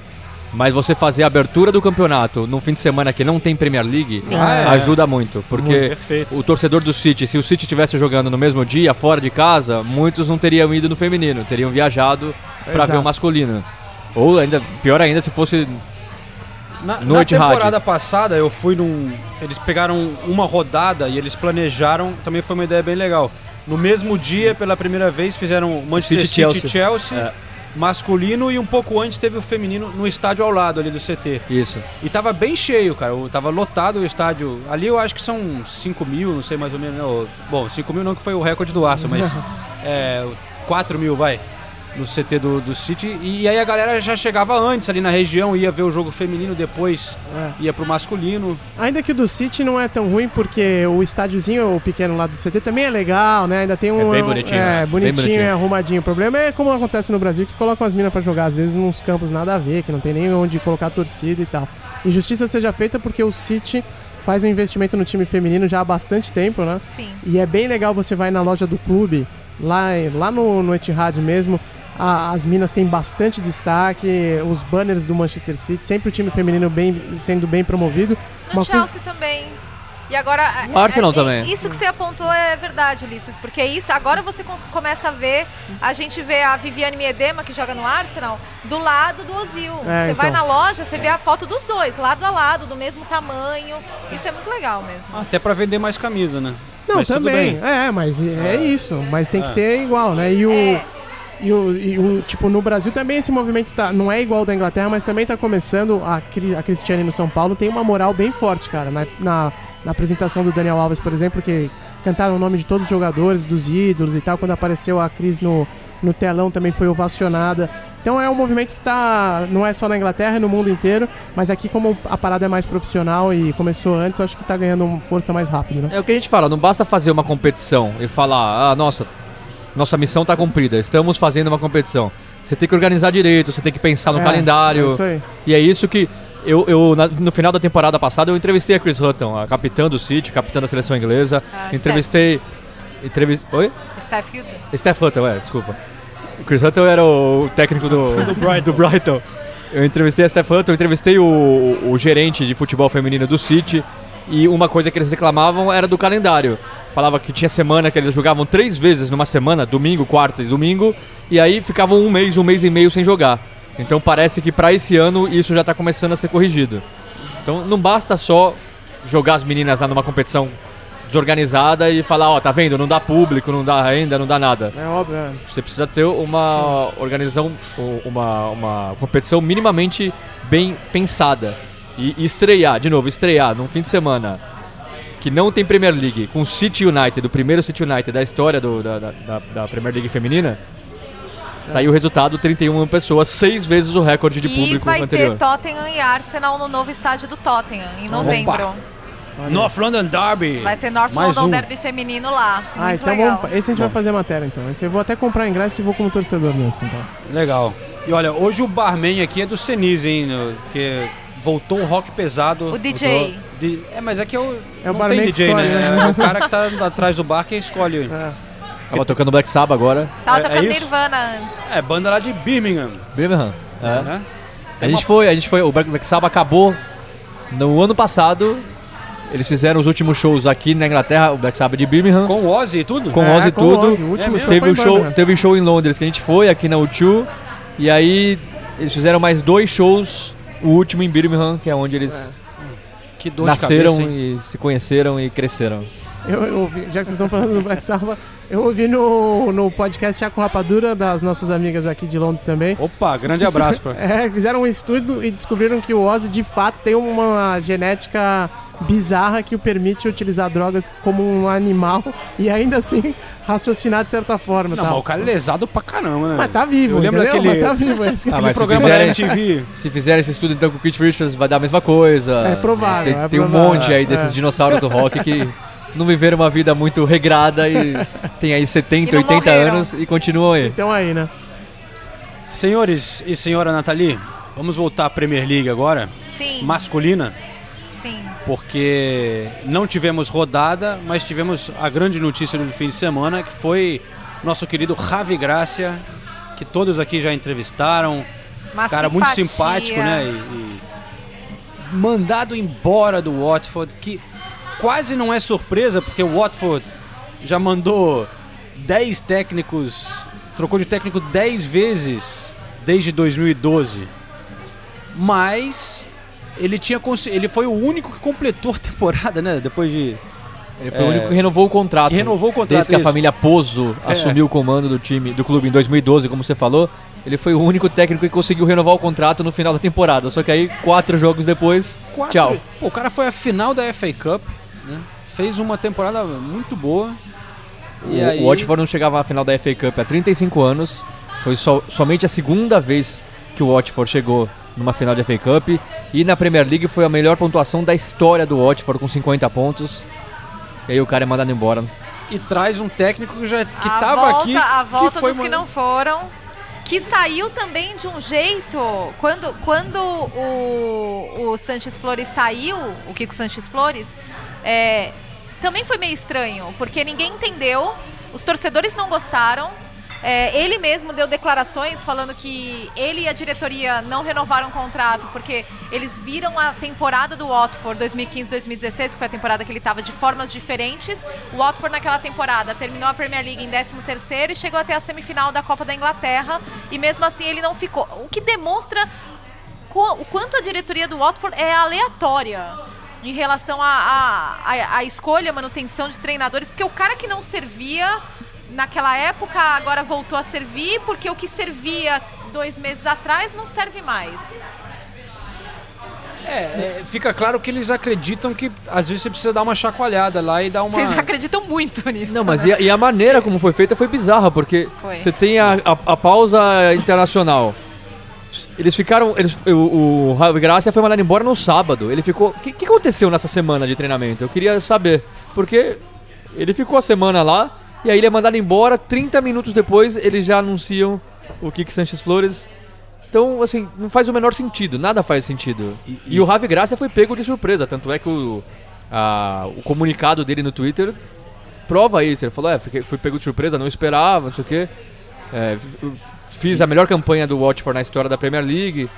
mas você fazer a abertura do campeonato num fim de semana que não tem Premier League. Ah, é. ajuda muito. Porque Perfeito. o torcedor do City, se o City estivesse jogando no mesmo dia, fora de casa, muitos não teriam ido no feminino, teriam viajado para ver o masculino. Ou ainda, pior ainda, se fosse. Na, No na temporada passada eu fui num. Eles pegaram uma rodada e eles planejaram. Também foi uma ideia bem legal. No mesmo dia, pela primeira vez, fizeram Manchester City City, Chelsea. Chelsea, É. masculino e um pouco antes teve o feminino no estádio ao lado ali do CT. Isso. E tava bem cheio, cara. Tava lotado o estádio. Ali eu acho que são 5 mil, não sei mais ou menos. Não. Bom, 5 mil não que foi o recorde do Aço, mas é, 4 mil, vai. No CT do, do City. E aí a galera já chegava antes ali na região, ia ver o jogo feminino, depois É. ia pro masculino. Ainda que o do City não é tão ruim, porque o estádiozinho, o pequeno lá do CT, também é legal, né? Ainda tem um. É bem bonitinho, É, né? Bem bonitinho, bonitinho. é arrumadinho. O problema é como acontece no Brasil, que colocam as minas pra jogar, às vezes, nos campos nada a ver, que não tem nem onde colocar a torcida e tal. Injustiça seja feita porque o City faz um investimento no time feminino já há bastante tempo, né? Sim. E é bem legal você vai na loja do clube, lá, lá no, no Etihad mesmo. A- as minas têm bastante destaque, os banners do Manchester City, sempre o time feminino bem, sendo bem promovido. No Uma coisa- Chelsea também. E agora. No Arsenal é- é- também. Isso que você apontou é verdade, Ulisses. Porque isso, agora você começa a ver. A gente vê a Viviane Miedema, que joga no Arsenal, do lado do Ozil. É, você vai na então. loja, você vê a foto dos dois, lado a lado, do mesmo tamanho. Isso é muito legal mesmo. Até pra vender mais camisa, né? Não, Mas também. É, mas é isso. Mas tem que É. ter igual, né? E o. E o, e o- tipo, no Brasil também esse movimento tá, não é igual ao da Inglaterra, mas também tá começando. A, a Cristiane no São Paulo tem uma moral bem forte, cara. Na, na, na apresentação do Daniel Alves, por exemplo, que cantaram o nome de todos os jogadores, dos ídolos e tal. Quando apareceu a Cris no, no telão também foi ovacionada. Então é um movimento que tá. Não é só na Inglaterra, é no mundo inteiro. Mas aqui, como a parada é mais profissional e começou antes, eu acho que tá ganhando força mais rápido, né? É o que a gente fala, não basta fazer uma competição e falar, ah, nossa, nossa missão está cumprida, estamos fazendo uma competição. Você tem que organizar direito, você tem que pensar no É, calendário. é isso aí. E é isso que eu, eu na- no final da temporada passada eu entrevistei a Chris Hutton, a capitã do City, capitã da seleção inglesa. Ah, entrevistei. Entrevist... Oi? Steph Hilton. Steph Hutton, é, desculpa. O Chris Hutton era o técnico do, do, Brighton. Eu entrevistei a Steph Hutton, eu entrevistei o, o gerente de futebol feminino do City. E uma coisa que eles reclamavam era do calendário. Falava que tinha semana que eles jogavam três vezes numa semana, domingo, quarta e domingo, e aí ficavam um mês, um mês e meio sem jogar. Então parece que para esse ano isso já está começando a ser corrigido. Então não basta só jogar as meninas lá numa competição desorganizada e falar, ó, tá vendo, não dá público, não dá renda, não dá nada. É óbvio. é. Você precisa ter uma organização, uma, uma competição minimamente bem pensada. E, e estrear, de novo, estrear num fim de semana que não tem Premier League, com o City United, o primeiro City United da história do- da, da- da- Premier League feminina. Tá aí o resultado, 31 pessoas, seis vezes o recorde de e público vai anterior. ter Tottenham e Arsenal no novo estádio do Tottenham, em novembro. North London Derby. Vai ter North Mais London um. Derby feminino lá. Ah, Muito então legal. vamos, esse a gente vai fazer a matéria então. Esse eu vou até comprar ingresso e vou como torcedor nesse, então. Legal. E olha, hoje o barman aqui é do Senise, hein? no- Que voltou o rock pesado. O DJ. De- é, mas é que eu. É o não tem DJ, escolhe, né? né? É o cara que tá atrás do bar que escolhe. É. Tava tocando Black Sabbath agora. Tava É- é tocando isso? Nirvana antes. É, banda lá de Birmingham. Birmingham. É. Né? A gente foi, a gente foi, o Black Sabbath acabou no ano passado. Eles fizeram os últimos shows aqui na Inglaterra, o Black Sabbath de Birmingham. Com o Ozzy e tudo? Com É, Ozzy e com tudo. o Ozzy, o último É show teve um show, Birmingham. teve um show em Londres que a gente foi aqui na U2 e aí eles fizeram mais dois shows, o último em Birmingham, que é onde eles Que dor nasceram de cabeça, e se conheceram e cresceram. Eu, eu ouvi, já que vocês estão falando do Black Sabbath, eu ouvi no, no podcast Chaco Rapadura, das nossas amigas aqui de Londres também. Opa, grande abraço pra. É, fizeram um estudo e descobriram que o Ozzy de fato tem uma genética bizarra que o permite utilizar drogas como um animal e ainda assim raciocinar de certa forma. Não, tal. mas o cara é lesado pra caramba, né? Mas tá vivo, Eu lembro entendeu? daquele- Mas tá vivo, é isso que Ah, mas se programa fizerem- MTV. Se fizerem esse estudo então com o Keith Richards vai dar a mesma coisa. É provável, Tem, é tem um monte aí desses é. dinossauros do rock que não viveram uma vida muito regrada e tem aí 70, E não 80 morreram. anos e continuam aí. Então aí, né? Senhores e senhora Nathalie, Vamos voltar à Premier League agora, Sim, masculina, sim. porque não tivemos rodada, mas tivemos a grande notícia do fim de semana, que foi nosso querido Ravi Gracia, que todos aqui já entrevistaram, Uma cara muito simpatia. simpático, né? E, e mandado embora do Watford, que quase não é surpresa, porque o Watford já mandou 10 técnicos, trocou de técnico 10 vezes desde 2012. Mas ele tinha ele foi o único que completou a temporada, né? Depois de Ele foi o único que renovou o contrato. renovou o contrato, Desde que a família Pozo É. assumiu o comando do time, do clube em 2012, como você falou, ele foi o único técnico que conseguiu renovar o contrato no final da temporada. Só que aí, quatro jogos depois, quatro. tchau. Pô, o cara foi à final da FA Cup, né? Fez uma temporada muito boa. O, aí, o Watford não chegava à final da FA Cup há 35 anos. Foi só- somente a segunda vez que o Watford chegou numa final de FA Cup. E na Premier League foi a melhor pontuação da história do Watford, com 50 pontos. E aí o cara é mandado embora. e traz um técnico que já que a tava volta, aqui, A volta foi dos que não foram. Que saiu também de um jeito. Quando, quando o, o Sanches Flores saiu, o Kiko Sanches Flores, é, também foi meio estranho, porque ninguém entendeu, os torcedores não gostaram. É, ele mesmo deu declarações falando que ele e a diretoria não renovaram o contrato porque eles viram a temporada do Watford 2015-2016, que foi a temporada que ele estava de formas diferentes. O Watford naquela temporada terminou a Premier League em 13º e chegou até a semifinal da Copa da Inglaterra e mesmo assim ele não ficou. O que demonstra o quanto a diretoria do Watford é aleatória em relação à escolha, manutenção de treinadores, porque o cara que não servia naquela época agora voltou a servir, porque o que servia dois meses atrás não serve mais. É, fica claro que eles acreditam que às vezes você precisa dar uma chacoalhada lá e dar uma. Vocês acreditam muito nisso. Não, mas né? e a, e a maneira como foi feita foi bizarra, porque Foi. você tem a, a- a pausa internacional. Eles ficaram. Eles, o, o Ravi Gracia foi mandado embora no sábado. Ele ficou. O que, que aconteceu nessa semana de treinamento? Eu queria saber. Porque ele ficou a semana lá e aí ele é mandado embora. 30 minutos depois eles já anunciam o Kik Sanchez Flores. Então, assim, não faz o menor sentido, nada faz sentido. E- E, o Ravi Gracia foi pego de surpresa, tanto é que o, a- o comunicado dele no Twitter prova isso. Ele falou, é, fiquei, fui pego de surpresa, não esperava, não sei o quê. É, fiz a melhor campanha do Watford na história da Premier League.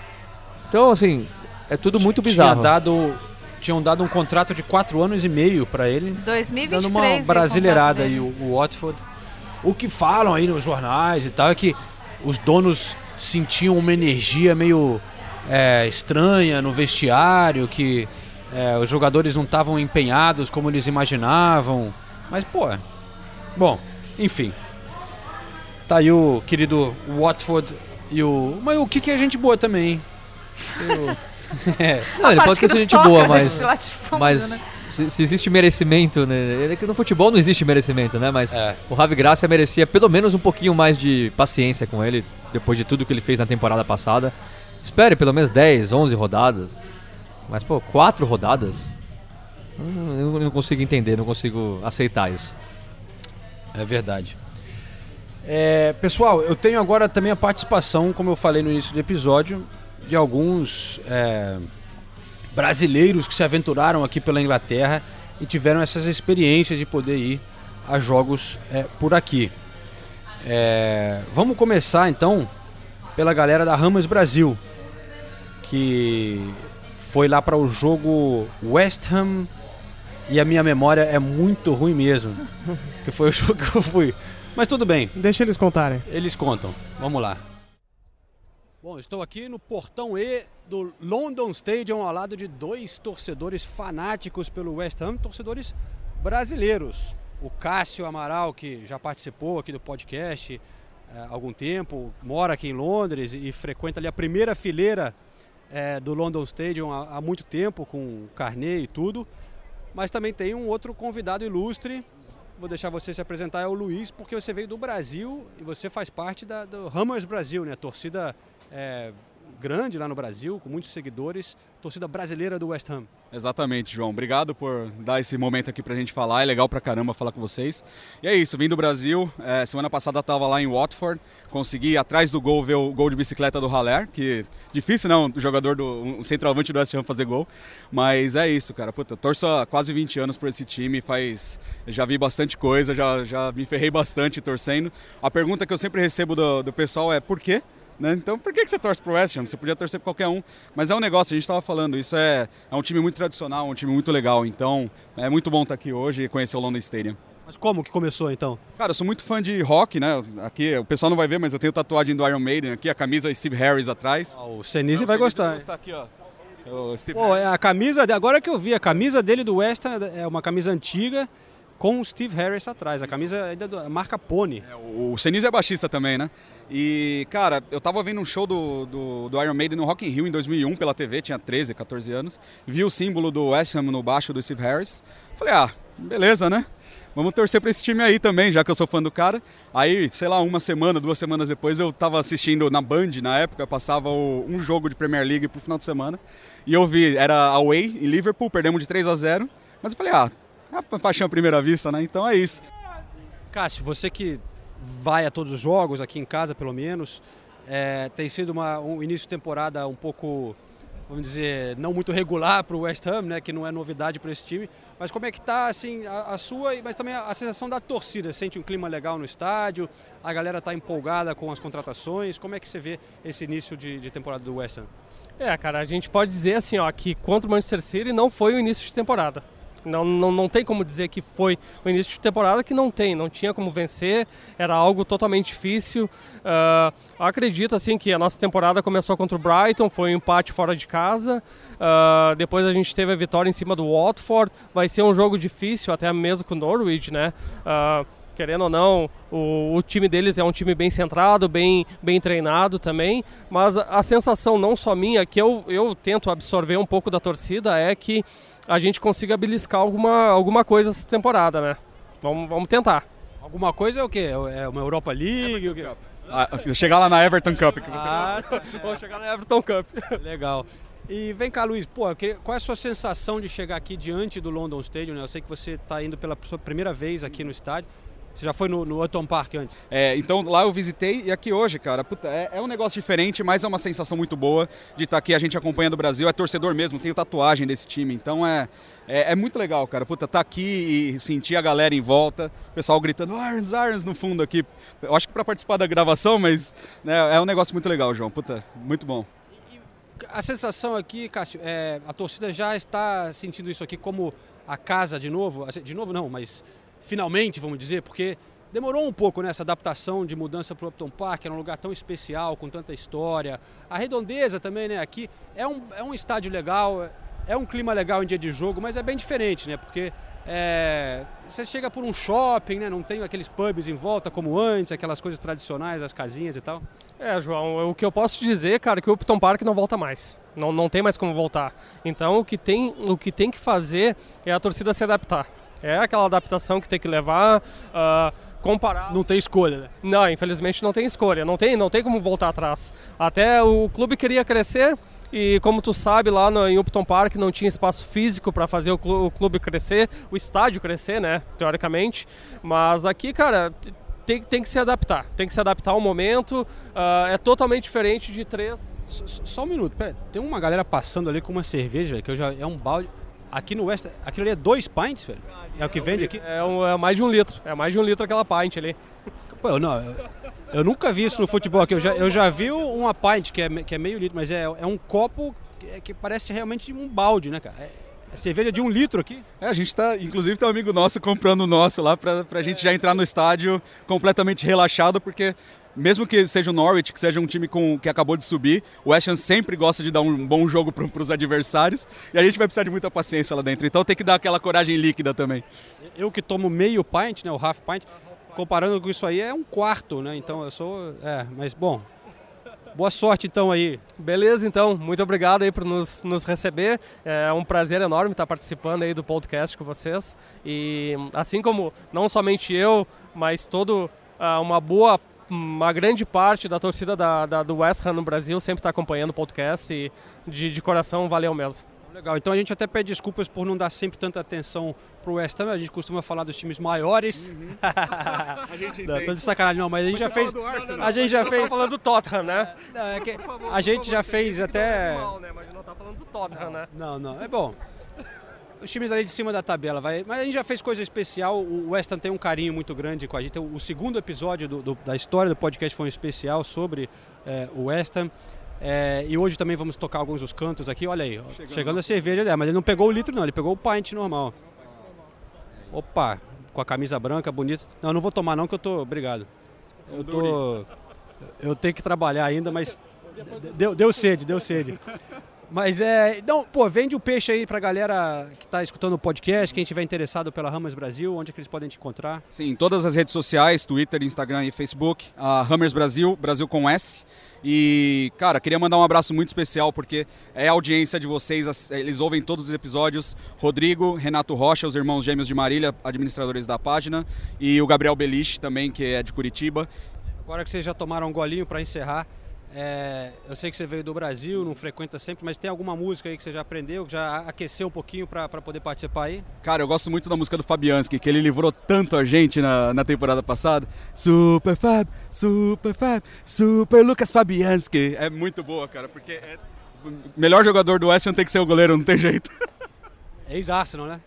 Então, assim, é tudo muito Tinha bizarro. dado, tinham dado um contrato de quatro anos e meio para ele, 2023 dando uma brasileirada aí o, o Watford. O que falam aí nos jornais e tal é que os donos sentiam uma energia meio é, estranha no vestiário, que é, os jogadores não estavam empenhados como eles imaginavam. Mas, pô, bom, enfim. Tá aí o querido Watford e o. Mas o que, que é gente boa também, hein? Eu- É. Não, ele pode ser gente toca, boa, mas. Mas né? se, se existe merecimento, né? É que no futebol não existe merecimento, né? Mas É. o Ravi Gracia merecia pelo menos um pouquinho mais de paciência com ele, depois de tudo que ele fez na temporada passada. Espere pelo menos 10, 11 rodadas. Mas, pô, quatro rodadas? Eu não consigo entender, não consigo aceitar isso. É verdade. É, pessoal, eu tenho agora também a participação, como eu falei no início do episódio, de alguns é, brasileiros que se aventuraram aqui pela Inglaterra e tiveram essas experiências de poder ir a jogos é, por aqui. É, vamos começar então pela galera da Ramos Brasil, que foi lá para o jogo West Ham e a minha memória é muito ruim mesmo, que foi o jogo que eu fui. Mas tudo bem, Deixa eles contarem. eles contam. Vamos lá. Bom, estou aqui no portão E do London Stadium ao lado de dois torcedores fanáticos pelo West Ham, torcedores brasileiros. O Cássio Amaral, que já participou aqui do podcast eh, há algum tempo, mora aqui em Londres e frequenta ali a primeira fileira eh, do London Stadium há, há muito tempo, com carnê e tudo. Mas também tem um outro convidado ilustre, vou deixar você se apresentar, é o Luiz, porque você veio do Brasil e você faz parte da, do Hammers Brasil, né? A torcida é, grande lá no Brasil, com muitos seguidores, torcida brasileira do West Ham. Exatamente, João. Obrigado por dar esse momento aqui pra gente falar. É legal pra caramba falar com vocês. E é isso, vim do Brasil. É, semana passada tava lá em Watford. Consegui, atrás do gol, ver o gol de bicicleta do Haller, que difícil não, o jogador do um centroavante do West Ham fazer gol. Mas é isso, cara. Puta, torço há quase 20 anos por esse time. Faz. Já vi bastante coisa, já, já me ferrei bastante torcendo. A pergunta que eu sempre recebo do, do pessoal é por quê? Né? Então, por que que você torce pro West Ham? Você podia torcer para qualquer um. Mas é um negócio, a gente estava falando, isso é, é um time muito tradicional, um time muito legal. Então, é muito bom estar aqui hoje e conhecer o London Stadium. Mas como que começou então? Cara, eu sou muito fã de rock, né? Aqui o pessoal não vai ver, mas eu tenho tatuagem do Iron Maiden aqui, a camisa Steve Harris atrás. Ah, o Senise vai o gostar. vai aqui, ó. O Pô, é a camisa, agora que eu vi, a camisa dele do West Ham é uma camisa antiga com o Steve Harris atrás. A camisa ainda da marca Pony. É, o o Senise é baixista também, né? E, cara, eu tava vendo um show do, do, do Iron Maiden no Rock in Rio em 2001 pela TV, tinha 13, 14 anos. Vi o símbolo do West Ham no baixo do Steve Harris. Falei, ah, beleza, né? Vamos torcer pra esse time aí também, já que eu sou fã do cara. Aí, sei lá, uma semana, duas semanas depois, eu tava assistindo na Band, na época, passava o- um jogo de Premier League pro final de semana. E eu vi, era away em Liverpool, perdemos de 3 a 0 Mas eu falei, ah, é paixão à primeira vista, né? Então é isso. Cássio, você que vai a todos os jogos, aqui em casa pelo menos, é, tem sido uma- um início de temporada um pouco, vamos dizer, não muito regular para o West Ham, né, que não é novidade para esse time. Mas como é que tá assim a, a sua, mas também a, a sensação da torcida? Sente um clima legal no estádio? A galera está empolgada com as contratações? Como é que você vê esse início de, de temporada do West Ham? É, cara, a gente pode dizer assim, ó, que contra o Manchester City não foi o início de temporada. Não, não, não tem como dizer que foi o início de temporada que não tem, não tinha como vencer, era algo totalmente difícil. Ah, acredito assim que a nossa temporada começou contra o Brighton, foi um empate fora de casa. Ah, depois a gente teve a vitória em cima do Watford. Vai ser um jogo difícil, até mesmo com o Norwich, né? Ah, querendo ou não, o, o time deles é um time bem centrado, bem, bem treinado também, mas a, a sensação não só minha, que eu, eu tento absorver um pouco da torcida, é que a gente consiga beliscar alguma, alguma coisa essa temporada, né? Vamos, vamos tentar. Alguma coisa é o quê? É uma Europa League? Ah, chegar lá na Everton Cup que você Ah, Vamos chegar na Everton Cup. Legal. E vem cá, Luiz, pô, qual é a sua sensação de chegar aqui diante do London Stadium? Né? Eu sei que você está indo pela sua primeira vez aqui no estádio. Você já foi no, no Upton Park antes? É, então lá eu visitei e aqui hoje, cara, puta, é, é um negócio diferente, mas é uma sensação muito boa de estar aqui, a gente acompanhando o Brasil, é torcedor mesmo, tenho tatuagem desse time, então é, é, é muito legal, cara, puta, tá aqui e sentir a galera em volta, o pessoal gritando Irons, Irons no fundo aqui, eu acho que para participar da gravação, mas né, é um negócio muito legal, João, puta, muito bom. A sensação aqui, Cássio, é, a torcida já está sentindo isso aqui como a casa de novo? De novo não, mas finalmente, vamos dizer, porque demorou um pouco nessa adaptação de mudança para o Upton Park, era um lugar tão especial, com tanta história. A redondeza também, né, aqui é um, é um estádio legal, é um clima legal em dia de jogo, mas é bem diferente, né, porque é, você chega por um shopping, né, não tem aqueles pubs em volta como antes, aquelas coisas tradicionais, as casinhas e tal. É, João, o que eu posso dizer, cara, é que o Upton Park não volta mais. Não, não tem mais como voltar. Então o que, tem, o que tem que fazer é a torcida se adaptar. É aquela adaptação que tem que levar, ah, comparar. Não tem escolha, né? Não, infelizmente não tem escolha, não tem, não tem como voltar atrás. Até o clube queria crescer e como tu sabe lá no, em Upton Park não tinha espaço físico para fazer o clu- o clube crescer, o estádio crescer, né, teoricamente. Mas aqui, cara, tem, tem que se adaptar, tem que se adaptar ao momento. ah, é totalmente diferente de três. Só, só- um minuto, pera, tem uma galera passando ali com uma cerveja, que eu já é um balde. Aqui no West, aquilo ali é dois pints, velho? É o que vende aqui? É, um- é mais de um litro, é mais de um litro aquela pint ali. Pô, eu, não, eu, eu nunca vi isso no futebol aqui. Eu já, eu já vi uma pint, que é, que é meio litro, mas é, é um copo que, que parece realmente um balde, né, cara? É, é cerveja de um litro aqui. É, a gente tá, inclusive tem um amigo nosso comprando o nosso lá pra, pra gente já entrar no estádio completamente relaxado, porque mesmo que seja o Norwich, que seja um time com, que acabou de subir, o West Ham sempre gosta de dar um bom jogo pro, pros adversários, e a gente vai precisar de muita paciência lá dentro, então tem que dar aquela coragem líquida também. Eu que tomo meio pint, né, o half pint, comparando com isso aí é um quarto, né? Então eu sou, é, mas bom. Boa sorte então aí. Beleza, então. Muito obrigado aí por nos, nos receber. É um prazer enorme estar participando aí do podcast com vocês. E assim como não somente eu, mas todo ah, uma boa uma grande parte da torcida da, da- do West Ham no Brasil sempre está acompanhando o podcast e de, de coração valeu mesmo. Legal, então a gente até pede desculpas por não dar sempre tanta atenção pro West Ham, a gente costuma falar dos times maiores. A gente Não, tô de sacanagem, não, mas a gente já fez. Arsenal. A gente já fez. Tá falando do Tottenham, né? Não, é que a gente já fez até. né? Mas não tá falando do Tottenham, né? Não, não, é bom. Os times ali de cima da tabela, vai. Mas a gente já fez coisa especial. O West Ham tem um carinho muito grande com a gente. O segundo episódio do- do- da história do podcast foi um especial sobre é, o West Ham. É, e hoje também vamos tocar alguns dos cantos aqui. Olha aí, ó, chegando, a cerveja, é, mas ele não pegou o litro, não, ele pegou o pint normal. Opa, com a camisa branca, bonito. Não, não vou tomar não, que eu tô. Obrigado. Eu tô. Eu tenho que trabalhar ainda, mas. Deu, deu sede, deu sede. Mas é. Não, pô, vende o peixe aí pra galera que tá escutando o podcast, quem tiver interessado pela Ramas Brasil, onde é que eles podem te encontrar? Sim, em todas as redes sociais, Twitter, Instagram e Facebook, a Hammers Brasil, Brasil com S. E, cara, queria mandar um abraço muito especial porque é a audiência de vocês, eles ouvem todos os episódios. Rodrigo, Renato Rocha, os irmãos gêmeos de Marília, administradores da página, e o Gabriel Belich também, que é de Curitiba. Agora que vocês já tomaram um golinho pra encerrar, é, eu sei que você veio do Brasil, não frequenta sempre, mas tem alguma música aí que você já aprendeu, que já aqueceu um pouquinho pra pra poder participar aí? Cara, eu gosto muito da música do Fabianski, que ele livrou tanto a gente na, na temporada passada. Super Fab, Super Fab, Super Lucas Fabianski. É muito boa, cara, porque é... o melhor jogador do West Ham tem que ser o goleiro, não tem jeito. Ex-Arsenal, né?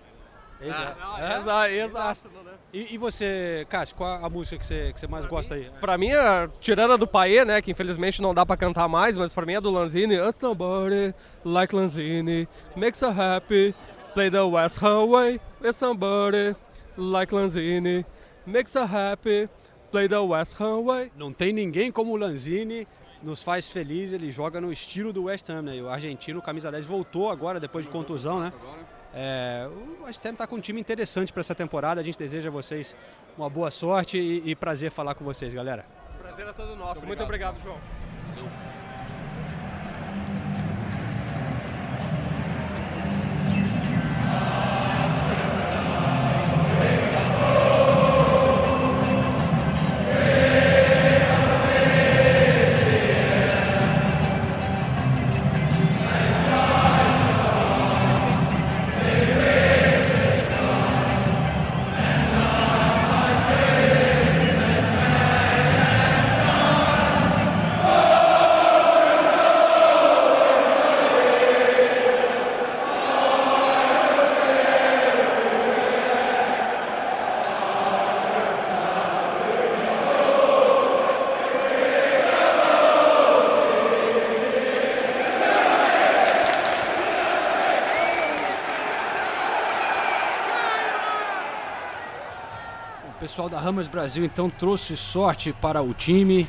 Ex-Arsenal. Exato, exato. E, e você, Cássio, qual a música que você, que você mais gosta aí? Pra mim, é, tirando a do Paê, né, que infelizmente não dá pra cantar mais, mas pra mim é do Lanzini. Us nobody like Lanzini, makes her happy, play the West Ham way. It's somebody like Lanzini, makes her happy, play the West Ham way. Não tem ninguém como o Lanzini, nos faz feliz, ele joga no estilo do West Ham, né? E O argentino, camisa 10, voltou agora, depois de contusão, né? É, o West Ham está com um time interessante para essa temporada, a gente deseja a vocês uma boa sorte e, e prazer falar com vocês, galera. Prazer é todo nosso. Muito obrigado, João. Pessoal da Hammers Brasil então trouxe sorte para o time.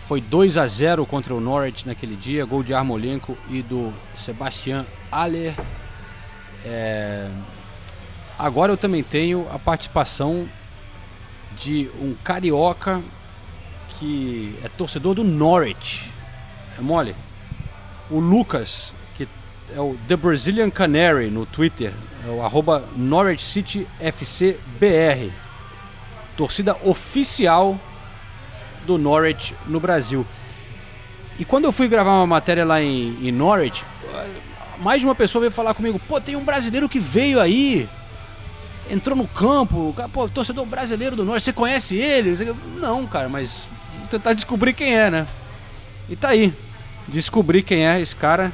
Foi 2 a 0 contra o Norwich naquele dia, gol de Armolenko e do Sebastian Aller. É, Agora eu também tenho a participação de um carioca que é torcedor do Norwich. É mole? O Lucas, que é o The Brazilian Canary no Twitter, é o arroba Norwich City. Torcida oficial do Norwich no Brasil. E quando eu fui gravar uma matéria lá em, em Norwich, mais de uma pessoa veio falar comigo: pô, tem um brasileiro que veio aí, entrou no campo, pô, torcedor brasileiro do Norte, você conhece ele? Não, cara, mas vou tentar descobrir quem é, né? E tá aí, descobri quem é esse cara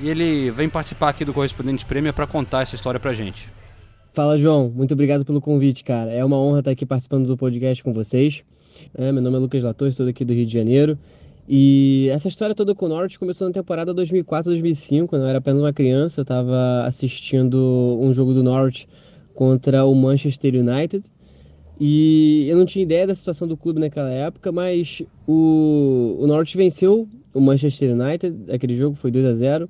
e ele vem participar aqui do Correspondente Prêmio para contar essa história pra gente. Fala, João. Muito obrigado pelo convite, cara. É uma honra estar aqui participando do podcast com vocês. É, meu nome é Lucas Lator, sou daqui do Rio de Janeiro. E essa história toda com o Norwich começou na temporada 2004-2005, quando eu era apenas uma criança. Eu estava assistindo um jogo do Norwich contra o Manchester United. E eu não tinha ideia da situação do clube naquela época, mas o, o venceu o Manchester United. Aquele jogo foi 2 a 0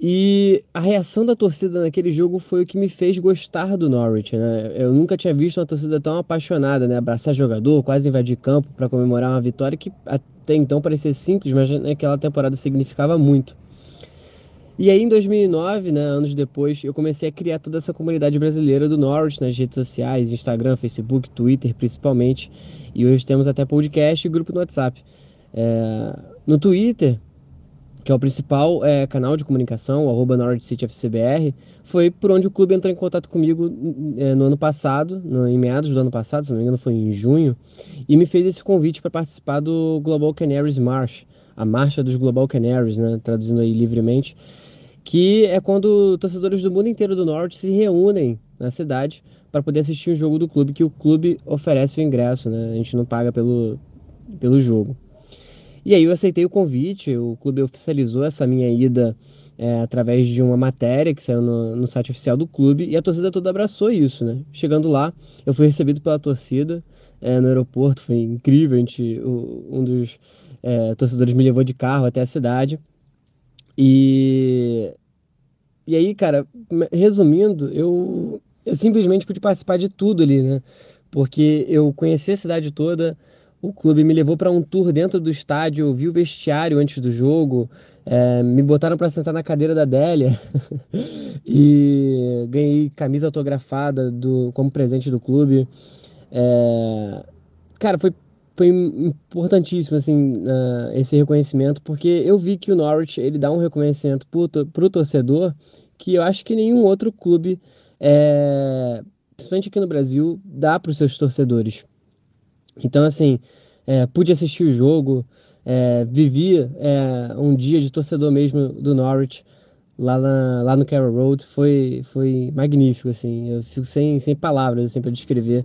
e a reação da torcida naquele jogo foi o que me fez gostar do Norwich, né? Eu nunca tinha visto uma torcida tão apaixonada, né? Abraçar jogador, quase invadir campo para comemorar uma vitória que até então parecia simples, mas naquela temporada significava muito. E aí em 2009, né, anos depois, eu comecei a criar toda essa comunidade brasileira do Norwich nas redes sociais, Instagram, Facebook, Twitter principalmente. E hoje temos até podcast e grupo no WhatsApp. É, no Twitter, que é o principal é, canal de comunicação, arroba NorwichCityFCBR, foi por onde o clube entrou em contato comigo é, no ano passado, no, em meados do ano passado, se não me engano foi em junho, e me fez esse convite para participar do Global Canaries March, a marcha dos Global Canaries, né, traduzindo aí livremente, que é quando torcedores do mundo inteiro do Norte se reúnem na cidade para poder assistir um jogo do clube, que o clube oferece o ingresso, né? A gente não paga pelo, pelo jogo. E aí eu aceitei o convite, o clube oficializou essa minha ida é, através de uma matéria que saiu no, no, site oficial do clube e a torcida toda abraçou isso, né? Chegando lá, eu fui recebido pela torcida é, no aeroporto, foi incrível, a gente, o, um dos é, torcedores me levou de carro até a cidade e, e aí, cara, resumindo, eu, eu simplesmente pude participar de tudo ali, né? Porque eu conheci a cidade toda, o clube me levou para um tour dentro do estádio, vi o vestiário antes do jogo, é, me botaram para sentar na cadeira da Délia e ganhei camisa autografada do, como presente do clube. É, cara, foi foi importantíssimo assim uh, esse reconhecimento porque eu vi que o Norwich ele dá um reconhecimento para o torcedor que eu acho que nenhum outro clube é, principalmente aqui no Brasil dá para os seus torcedores então assim é, pude assistir o jogo é, vivi é, um dia de torcedor mesmo do Norwich lá, na, lá no Carroll Road foi foi magnífico assim eu fico sem, sem palavras assim, para descrever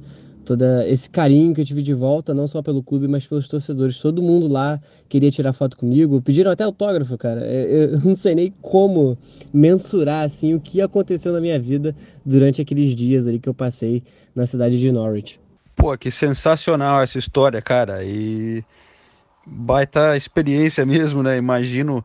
todo esse carinho que eu tive de volta, não só pelo clube, mas pelos torcedores. Todo mundo lá queria tirar foto comigo, pediram até autógrafo, cara. É, eu não sei nem como mensurar assim o que aconteceu na minha vida durante aqueles dias ali que eu passei na cidade de Norwich. Pô, que sensacional essa história, cara. E baita experiência mesmo, né? Imagino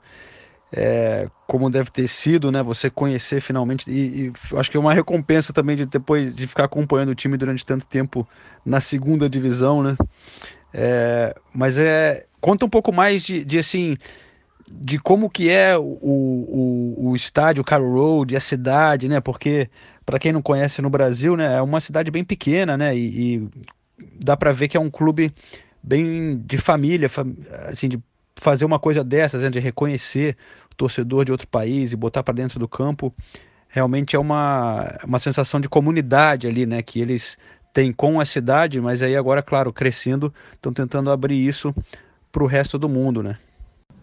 é, como deve ter sido, né? Você conhecer finalmente e, e, acho que é uma recompensa também de depois de ficar acompanhando o time durante tanto tempo na segunda divisão, né? É, mas é conta um pouco mais de, de assim de como que é o, o, o estádio Carroll Road, a cidade, né? Porque para quem não conhece no Brasil, né, é uma cidade bem pequena, né? E, e dá para ver que é um clube bem de família, assim, de fazer uma coisa dessas, né, de reconhecer o torcedor de outro país e botar para dentro do campo, realmente é uma, uma sensação de comunidade ali, né, que eles têm com a cidade, mas aí agora, claro, crescendo, estão tentando abrir isso para o resto do mundo, né.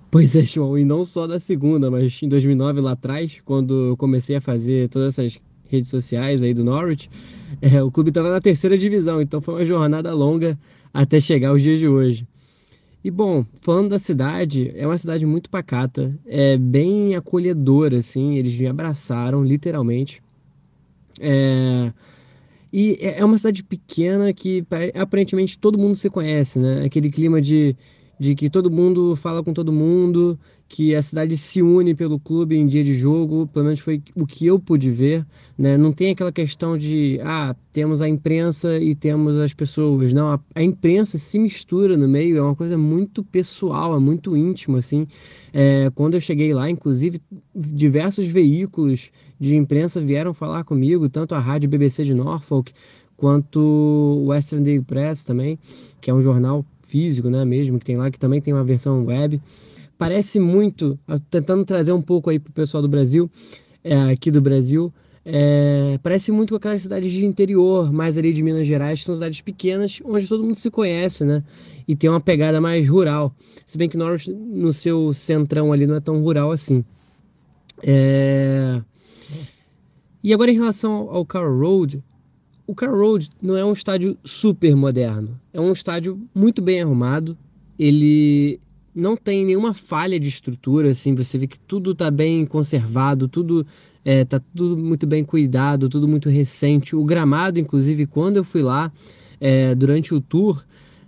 Pois é, João, e não só da segunda, mas em 2009 lá atrás, quando eu comecei a fazer todas essas redes sociais aí do Norwich, é, o clube estava na terceira divisão, então foi uma jornada longa até chegar aos dias de hoje. E bom, falando da cidade, é uma cidade muito pacata, é bem acolhedora, assim, eles me abraçaram, literalmente. É... E é, é uma cidade pequena que aparentemente todo mundo se conhece, né? Aquele clima de de que todo mundo fala com todo mundo, que a cidade se une pelo clube em dia de jogo, pelo menos foi o que eu pude ver, né? Não tem aquela questão de, ah, temos a imprensa e temos as pessoas. Não, a, a imprensa se mistura no meio, é uma coisa muito pessoal, é muito íntimo, assim. É, quando eu cheguei lá, inclusive, diversos veículos de imprensa vieram falar comigo, tanto a rádio BBC de Norfolk, quanto o Western Daily Press também, que é um jornal físico, né, mesmo, que tem lá, que também tem uma versão web. Parece muito, tentando trazer um pouco aí pro pessoal do Brasil, é, aqui do Brasil, é, parece muito com aquelas cidades de interior, mais ali de Minas Gerais, que são cidades pequenas, onde todo mundo se conhece, né? E tem uma pegada mais rural. Se bem que Norwich, no seu centrão ali, não é tão rural assim. É... E agora em relação ao Car Road, o Carroll Road não é um estádio super moderno, é um estádio muito bem arrumado. Ele não tem nenhuma falha de estrutura, assim, você vê que tudo está bem conservado, tudo é, tá tudo muito bem cuidado, tudo muito recente. O gramado, inclusive, quando eu fui lá é, durante o tour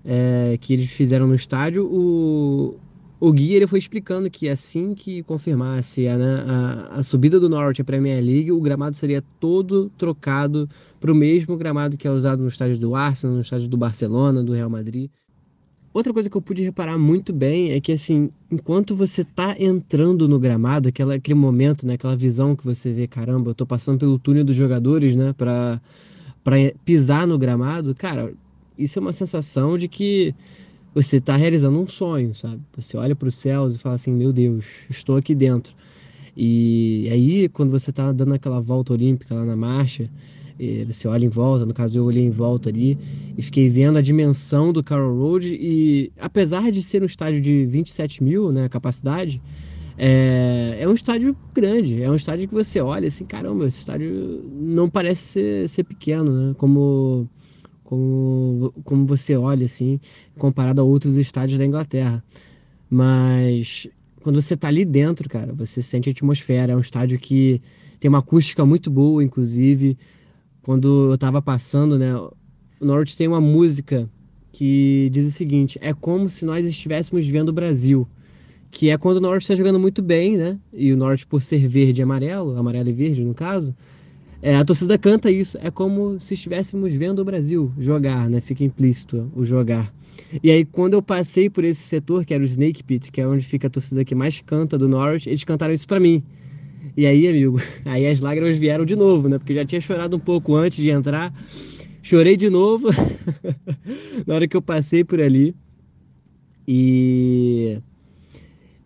é, que eles fizeram no estádio, o, o guia ele foi explicando que assim que confirmasse a, né, a, a subida do Norwich à Premier League, o gramado seria todo trocado para o mesmo gramado que é usado no estádio do Arsenal, no estádio do Barcelona, do Real Madrid. outra coisa que eu pude reparar muito bem é que, assim, enquanto você tá entrando no gramado, aquela, aquele momento, né, aquela visão que você vê, caramba, eu tô passando pelo túnel dos jogadores, né, pra pisar no gramado, cara, isso é uma sensação de que você tá realizando um sonho, sabe? Você olha para os céus e fala assim, meu Deus, estou aqui dentro. E aí, quando você tá dando aquela volta olímpica lá na marcha, você olha em volta, no caso eu olhei em volta ali e fiquei vendo a dimensão do Carroll Road e apesar de ser um estádio de 27 mil, né, capacidade, é, é um estádio grande, é um estádio que você olha assim, caramba, esse estádio não parece ser, ser pequeno, né, como, como, como você olha assim, comparado a outros estádios da Inglaterra. Mas quando você tá ali dentro, cara, você sente a atmosfera, é um estádio que tem uma acústica muito boa, inclusive, quando eu tava passando, né? O Norwich tem uma música que diz o seguinte: é como se nós estivéssemos vendo o Brasil. Que é quando o Norwich está jogando muito bem, né? E o Norwich, por ser verde e amarelo, amarelo e verde no caso, é, a torcida canta isso. É como se estivéssemos vendo o Brasil jogar, né? Fica implícito o jogar. E aí, quando eu passei por esse setor, que era o Snake Pit, que é onde fica a torcida que mais canta do Norwich, eles cantaram isso para mim. E aí, amigo, aí as lágrimas vieram de novo, né? Porque já tinha chorado um pouco antes de entrar. Chorei de novo na hora que eu passei por ali. E.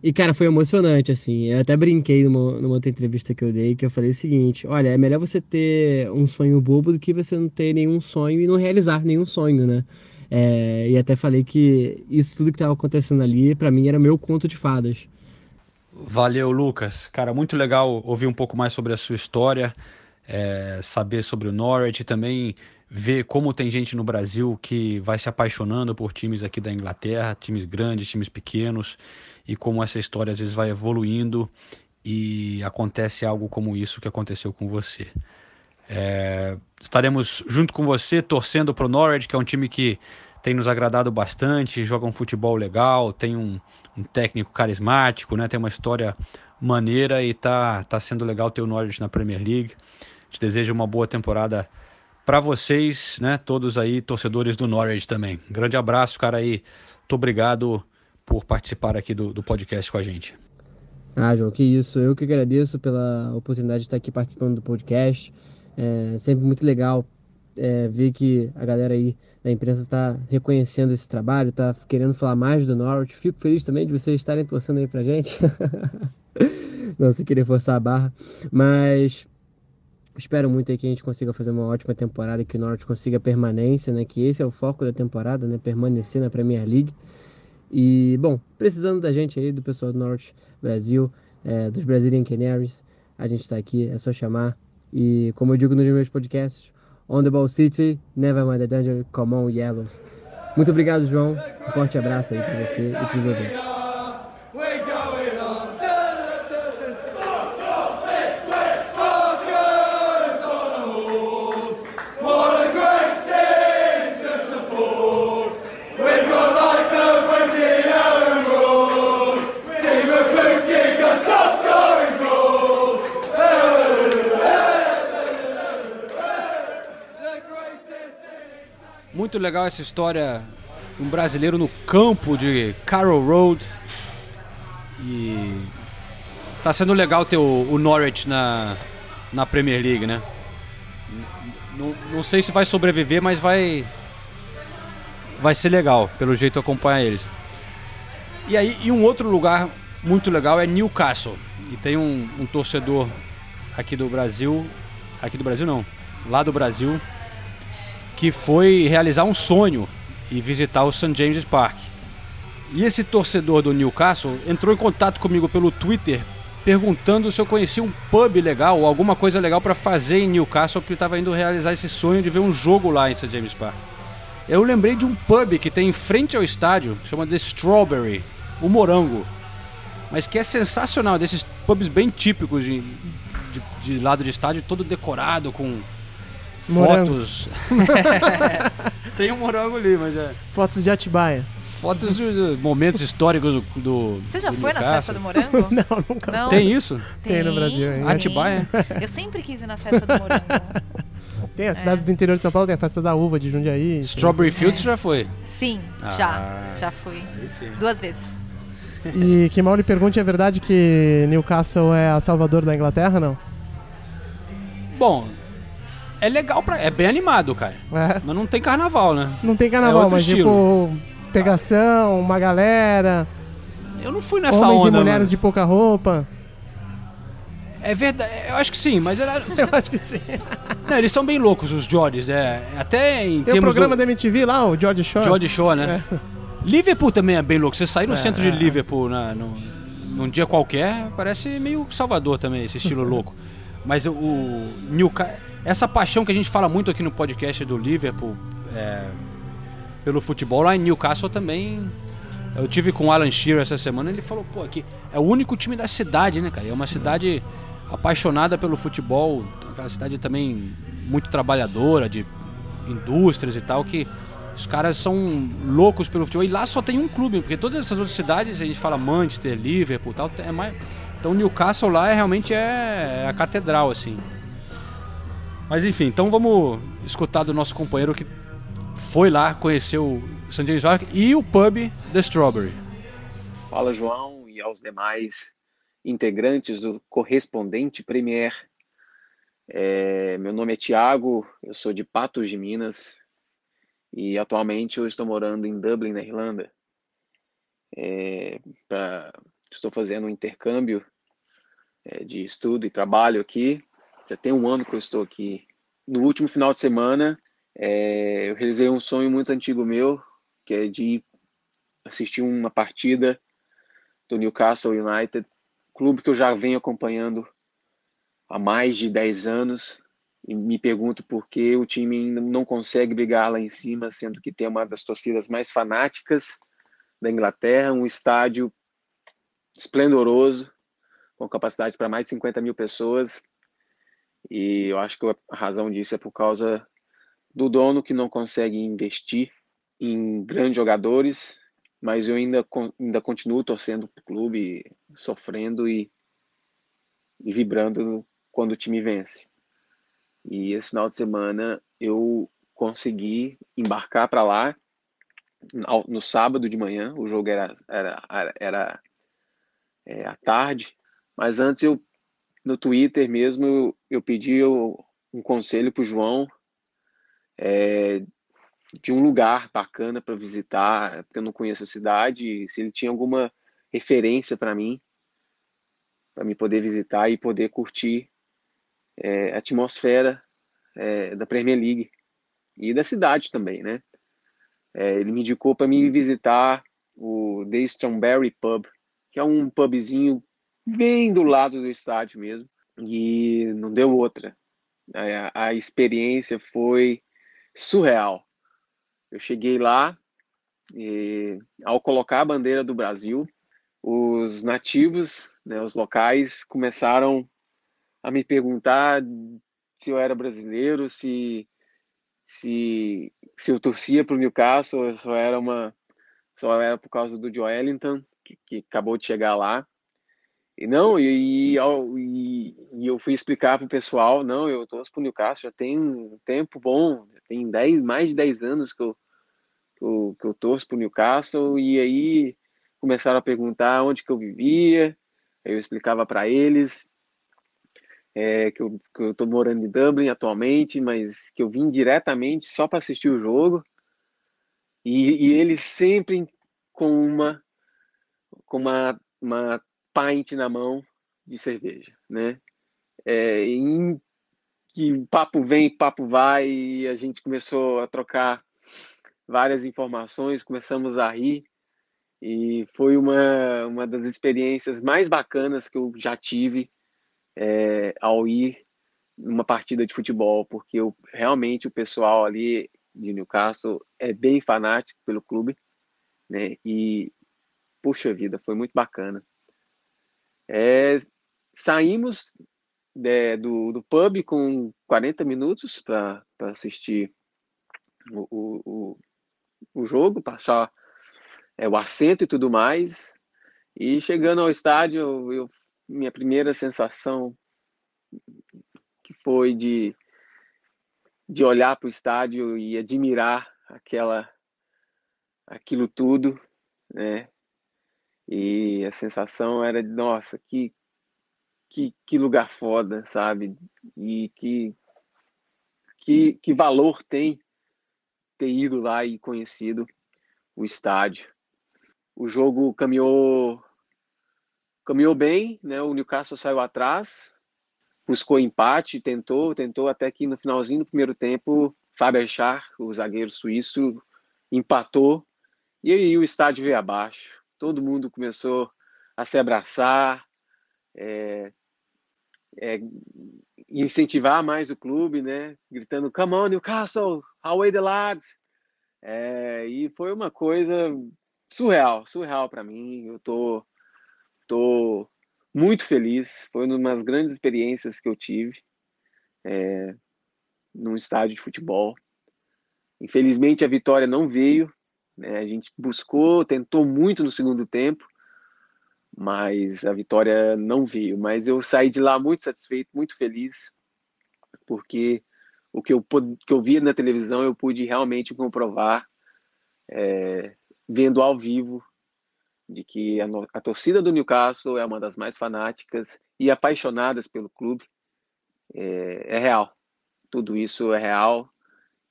E, cara, foi emocionante, assim. Eu até brinquei numa, numa outra entrevista que eu dei, que eu falei o seguinte: olha, é melhor você ter um sonho bobo do que você não ter nenhum sonho e não realizar nenhum sonho, né? É, e até falei que isso tudo que estava acontecendo ali, para mim, era meu conto de fadas. Valeu, Lucas. Cara, muito legal ouvir um pouco mais sobre a sua história, é, saber sobre o Norwich e também ver como tem gente no Brasil que vai se apaixonando por times aqui da Inglaterra, times grandes, times pequenos, e como essa história às vezes vai evoluindo e acontece algo como isso que aconteceu com você. É, estaremos junto com você torcendo para o Norwich, que é um time que tem nos agradado bastante, joga um futebol legal, tem um, um técnico carismático, né? Tem uma história maneira e tá, tá sendo legal ter o Norwich na Premier League. Te desejo uma boa temporada para vocês, né? Todos aí, torcedores do Norwich também. Grande abraço, cara aí. Muito obrigado por participar aqui do, do podcast com a gente. Ah, João, que isso. Eu que agradeço pela oportunidade de estar aqui participando do podcast. É sempre muito legal é, ver que a galera aí da imprensa está reconhecendo esse trabalho, está querendo falar mais do Norwich. Fico feliz também de vocês estarem torcendo aí pra gente. Não, sem querer forçar a barra. Mas espero muito que a gente consiga fazer uma ótima temporada, que o Norwich consiga permanência, né? Que esse é o foco da temporada, né? Permanecer na Premier League. E, bom, precisando da gente aí, do pessoal do Norwich Brasil, é, dos Brazilian Canaries, a gente está aqui, é só chamar. E, como eu digo nos meus podcasts, On the Ball City, Never Mind the Danger, Come on Yellows. Muito obrigado, João. Um forte abraço aí para você e para os ouvintes. Muito legal essa história. Um brasileiro no campo de Carroll Road. E tá sendo legal ter o, o Norwich na, na Premier League, né? Não, não sei se vai sobreviver, mas vai. Vai ser legal, pelo jeito acompanhar eles. E aí, e um outro lugar muito legal é Newcastle. E tem um, um torcedor aqui do Brasil. Aqui do Brasil não, lá do Brasil, que foi realizar um sonho e visitar o St. James Park. E esse torcedor do Newcastle entrou em contato comigo pelo Twitter perguntando se eu conhecia um pub legal ou alguma coisa legal para fazer em Newcastle, porque ele estava indo realizar esse sonho de ver um jogo lá em St. James Park. Eu lembrei de um pub que tem em frente ao estádio, chama The Strawberry, o Morango, mas que é sensacional, desses pubs bem típicos de, de, de lado de estádio, todo decorado com Morangos. fotos. Tem um morango ali, mas é. Fotos de Atibaia. Fotos de, momentos históricos do. do Você já do foi na Newcastle. festa do morango? Não, nunca. Não? Tem isso? Tem no Brasil, hein? tem. Atibaia? Eu sempre quis ir na festa do morango. Tem as cidades do interior de São Paulo, tem a festa da uva de Jundiaí. Strawberry tem- Fields já foi. Sim, Ah, já. Já fui. Duas vezes. E que mal lhe pergunte, é verdade que Newcastle é a Salvador da Inglaterra, não? Bom, é legal pra. É bem animado, cara. É. Mas não tem carnaval, né? Não tem É carnaval, outro mas estilo. tipo, pegação, uma galera, Eu não fui nessa homens onda. e mulheres mano. de pouca roupa. É verdade, eu acho que sim, mas era... Eu acho que sim. Não, eles são bem loucos, os Jordys, né? Até em Tem o termos programa do... da MTV lá, o George Shore. George Shore, né? Liverpool também é bem louco. Você sair no É, centro de é. Liverpool na, no, num dia qualquer, parece meio Salvador também, esse estilo louco. Mas o, o Newcastle... Essa paixão que a gente fala muito aqui no podcast do Liverpool é, pelo futebol, lá em Newcastle também... Eu tive com o Alan Shearer essa semana, ele falou, pô, aqui é o único time da cidade, né, cara? É uma cidade apaixonada pelo futebol, aquela cidade também muito trabalhadora, de indústrias e tal, que os caras são loucos pelo futebol. E lá só tem um clube, porque todas essas outras cidades, a gente fala Manchester, Liverpool e tal, é mais... Então Newcastle lá é, realmente é a catedral, assim. Mas enfim, então vamos escutar do nosso companheiro que foi lá, conheceu o St. James Park e o pub The Strawberry. Fala, João, e aos demais integrantes do Correspondente Premier. É, meu nome é Tiago, eu sou de Patos de Minas e atualmente eu estou morando em Dublin, na Irlanda. É, pra- estou fazendo um intercâmbio é, de estudo e trabalho aqui. Já tem um ano que eu estou aqui. No último final de semana, é, eu realizei um sonho muito antigo meu, que é de assistir uma partida do Newcastle United, clube que eu já venho acompanhando há mais de 10 anos e me pergunto por que o time não consegue brigar lá em cima, sendo que tem uma das torcidas mais fanáticas da Inglaterra, um estádio esplendoroso, com capacidade para mais de 50 mil pessoas. E eu acho que a razão disso é por causa do dono que não consegue investir em grandes jogadores, mas eu ainda, ainda continuo torcendo para o clube, sofrendo e, e vibrando quando o time vence. E esse final de semana eu consegui embarcar para lá no sábado de manhã. O jogo era, era, era, era, é, à tarde, mas antes eu no Twitter mesmo eu, eu pedi um conselho para o João é, de um lugar bacana para visitar, porque eu não conheço a cidade, se ele tinha alguma referência para mim, para me poder visitar e poder curtir é, a atmosfera é, da Premier League e da cidade também, né? É, ele me indicou para me visitar o The Strawberry Pub, que é um pubzinho bem do lado do estádio mesmo, e não deu outra. A, a experiência foi surreal. Eu cheguei lá e ao colocar a bandeira do Brasil, os nativos, né, os locais começaram a me perguntar se eu era brasileiro, se se, se eu torcia para o Newcastle, ou só era uma só era por causa do Joe Wellington que, que acabou de chegar lá. E não, e, e, e- eu fui explicar para o pessoal, não, eu torço para o Newcastle já tem um tempo bom, tem 10, mais de 10 anos que eu, que eu, que eu torço para o Newcastle, e aí começaram a perguntar onde que eu vivia, aí eu explicava para eles é, que eu que eu estou morando em Dublin atualmente, mas que eu vim diretamente só para assistir o jogo, e, e eles sempre com uma com uma, uma pint na mão de cerveja, né? É, em que papo vem, papo vai, e a gente começou a trocar várias informações, começamos a rir, e foi uma, uma das experiências mais bacanas que eu já tive é, ao ir numa partida de futebol, porque eu, realmente o pessoal ali de Newcastle é bem fanático pelo clube, né? E puxa vida, foi muito bacana. É, saímos do, do pub com 40 minutos para assistir o, o, o, o jogo, passar é, o assento e tudo mais. E chegando ao estádio, eu- minha primeira sensação que foi de de olhar para o estádio e admirar aquela aquilo tudo, né? E a sensação era de, nossa, que, que, que lugar foda, sabe? E que, que, que valor tem ter ido lá e conhecido o estádio. O jogo caminhou caminhou bem, né? O Newcastle saiu atrás, buscou empate, tentou, tentou até que no finalzinho do primeiro tempo, Fábio Char, o zagueiro suíço, empatou e aí o estádio veio abaixo. Todo mundo começou a se abraçar, é, é, incentivar mais o clube, né? Gritando, come on Newcastle, away the lads. É, e foi uma coisa surreal, surreal para mim. Eu tô, tô muito feliz. Foi uma das grandes experiências que eu tive é, num estádio de futebol. Infelizmente a vitória não veio. Né? A gente buscou, tentou muito no segundo tempo, mas a vitória não veio. Mas eu saí de lá muito satisfeito, muito feliz, porque o que eu, que eu via na televisão eu pude realmente comprovar, é, vendo ao vivo, de que a, a, torcida do Newcastle é uma das mais fanáticas e apaixonadas pelo clube. É, é real. Tudo isso é real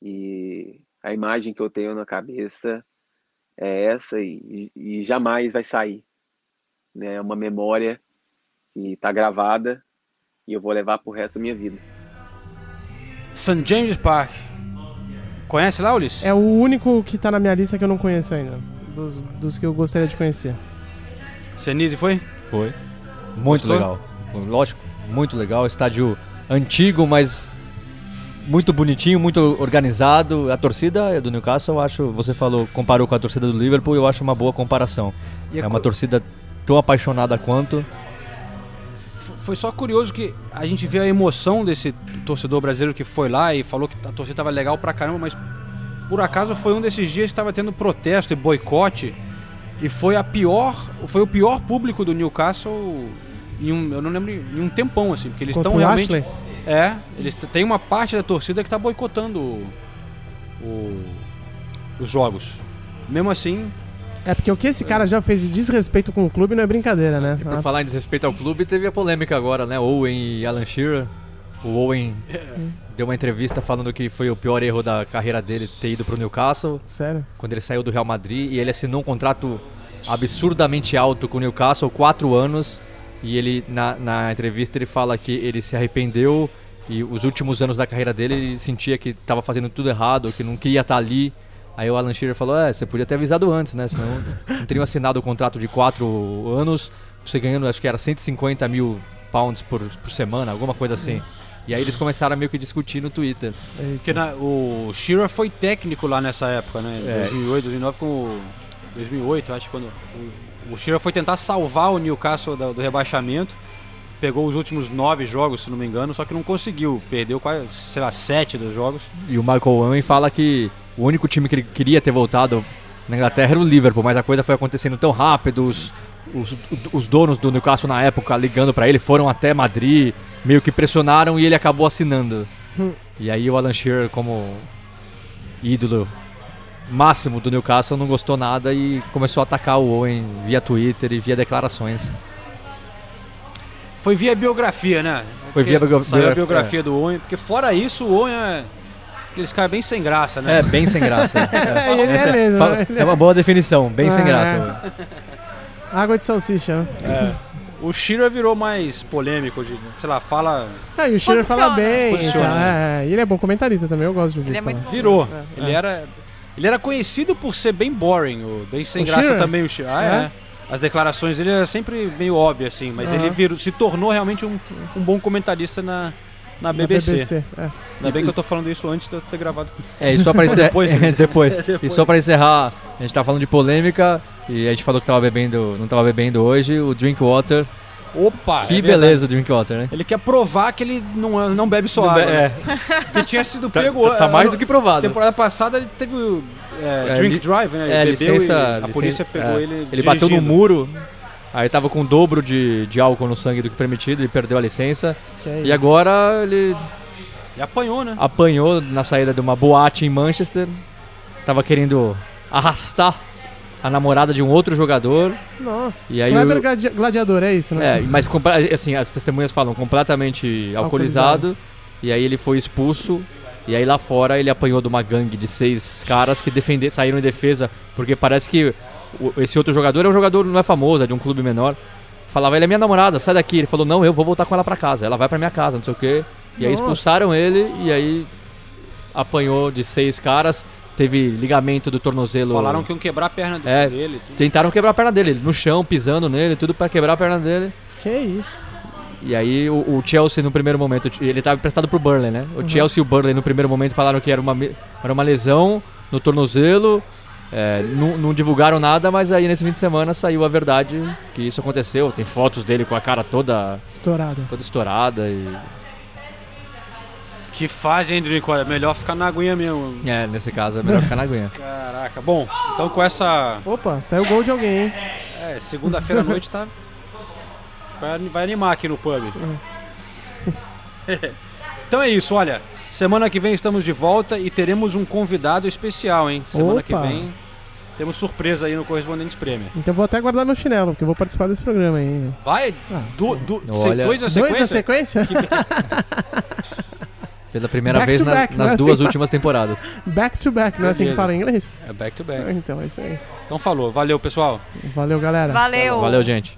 e a imagem que eu tenho na cabeça é essa e, e jamais vai sair. Né? É uma memória que está gravada e eu vou levar pro resto da minha vida. St. James Park. Conhece lá, Ulisses? É o único que está na minha lista que eu não conheço ainda. Dos, dos que eu gostaria de conhecer. Senise foi? Foi. Muito Gostou? legal. Lógico, muito legal. Estádio antigo, mas muito bonitinho, muito organizado. A torcida do Newcastle, eu acho, você falou, comparou com a torcida do Liverpool, eu acho uma boa comparação. E é uma co... torcida tão apaixonada quanto. Foi só curioso que a gente vê a emoção desse torcedor brasileiro que foi lá e falou que a torcida estava legal pra caramba, mas por acaso foi um desses dias que estava tendo protesto e boicote e foi a pior, foi o pior público do Newcastle em um, eu não lembro em um tempão assim, porque eles estão realmente Ashley? É, eles tem uma parte da torcida que está boicotando o, o, os jogos. Mesmo assim. É porque o que esse cara já fez de desrespeito com o clube não é brincadeira, né? E por ah. falar em desrespeito ao clube, teve a polêmica agora, né? Owen e Alan Shearer. O Owen deu uma entrevista falando que foi o pior erro da carreira dele ter ido pro Newcastle. Sério? Quando ele saiu do Real Madrid e ele assinou um contrato absurdamente alto com o Newcastle, quatro anos e ele na, na entrevista ele fala que ele se arrependeu e os últimos anos da carreira dele ele sentia que estava fazendo tudo errado, que não queria estar tá ali. Aí o Alan Shearer falou: É, você podia ter avisado antes, né? Senão não teriam assinado o contrato de quatro anos, você ganhando, acho que era 150 mil pounds por, por semana, alguma coisa assim. E aí eles começaram a meio que discutir no Twitter. Porque na, o Shearer foi técnico lá nessa época, né? É. 2008, 2009 com o 2008, acho quando o Shearer foi tentar salvar o Newcastle do, do, rebaixamento. Pegou os últimos nove jogos, se não me engano, só que não conseguiu. Perdeu quase, sei lá, sete dos jogos. E o Michael Owen fala que o único time que ele queria ter voltado na Inglaterra era o Liverpool, mas a coisa foi acontecendo tão rápido. Os, os, os donos do Newcastle na época ligando para ele foram até Madrid, meio que pressionaram e ele acabou assinando. Hum. E aí o Alan Shearer, como ídolo máximo do Newcastle não gostou nada e começou a atacar o Owen via Twitter e via declarações. Foi via biografia, né? Foi via biografia. a biografia é. do Owen, porque fora isso o Owen é aqueles caras bem sem graça, né? É, bem sem graça. é, é, mesmo, é, uma boa definição, bem sem graça. Água de salsicha. Né? É. O Shira virou mais polêmico, de, sei lá, fala. É, e o Shira fala bem. Então, é, ele é bom comentarista também, eu gosto de ouvir. Ele é muito bom. Virou. Ele era ele era conhecido por ser bem boring, bem sem o graça Sheeran? também o Sheeran. Ah, é? é? As declarações dele eram sempre meio óbvias, assim, mas ele virou, se tornou realmente um, um bom comentarista na, na BBC. Na BBC é. Ainda bem que eu tô falando isso antes de eu ter gravado. É, e só pra encerrar. depois, depois. É, depois. E só pra encerrar, a gente tá falando de polêmica e a gente falou que tava bebendo, não tava bebendo hoje, o Drinkwater Opa! Que é beleza o Drinkwater, né? Ele quer provar que ele não, não bebe só não água. Be é. Que tinha sido tá, pego. Tá, tá mais do que provado. Temporada passada ele teve o é, é, drink drive, né? Ele é, licença, a polícia pegou é. ele. Ele bateu no muro. Aí tava com o dobro de, de álcool no sangue do que permitido, ele perdeu a licença. e agora ele E apanhou, né? apanhou na saída de uma boate em Manchester. Tava querendo arrastar a namorada de um outro jogador. Nossa. E aí Kleber o- gladi- Gladiador, é isso, né? É, mas assim, as testemunhas falam completamente alcoolizado. E aí ele foi expulso. E aí lá fora ele apanhou de uma gangue de seis caras que defender, saíram em defesa. Porque parece que o- esse outro jogador é um jogador, não é famoso, é de um clube menor. Falava, ele é minha namorada, sai daqui. Ele falou, não, eu vou voltar com ela pra casa. Ela vai pra minha casa, não sei o quê. E aí Nossa. expulsaram ele e aí apanhou de seis caras. Teve ligamento do tornozelo. Falaram que iam quebrar a perna do- É, dele. tudo. tentaram quebrar a perna dele, no chão, pisando nele, tudo pra quebrar a perna dele. Que isso. E aí o, o Chelsea no primeiro momento, ele estava emprestado pro Burnley, né? O Uhum. Chelsea e o Burnley no primeiro momento falaram que era uma, era uma lesão no tornozelo. é, não, não divulgaram nada, mas aí nesse fim de semana saiu a verdade que isso aconteceu. Tem fotos dele com a cara toda Estourada. toda estourada e Que faz, hein, Nicole? É melhor ficar na aguinha mesmo. é, nesse caso é melhor ficar na aguinha. Caraca. Bom, então com essa. Opa, saiu gol de alguém, hein? É, segunda-feira à noite tá. Vai, vai animar aqui no pub. então é isso, olha. Semana que vem estamos de volta e teremos um convidado especial, hein? Semana que Opa. vem temos surpresa aí no Correspondentes Prêmio. Então vou até guardar meu chinelo, porque eu vou participar desse programa aí. hein? Vai? Du, du, se- Olha. dois na Dois na sequência? sequência? Pela primeira Back vez na- back, nas duas últimas temporadas. back to back, não é assim que fala em inglês? É back to back. Então é isso aí. Então falou. Valeu, pessoal. Valeu, galera. Valeu. Valeu, gente.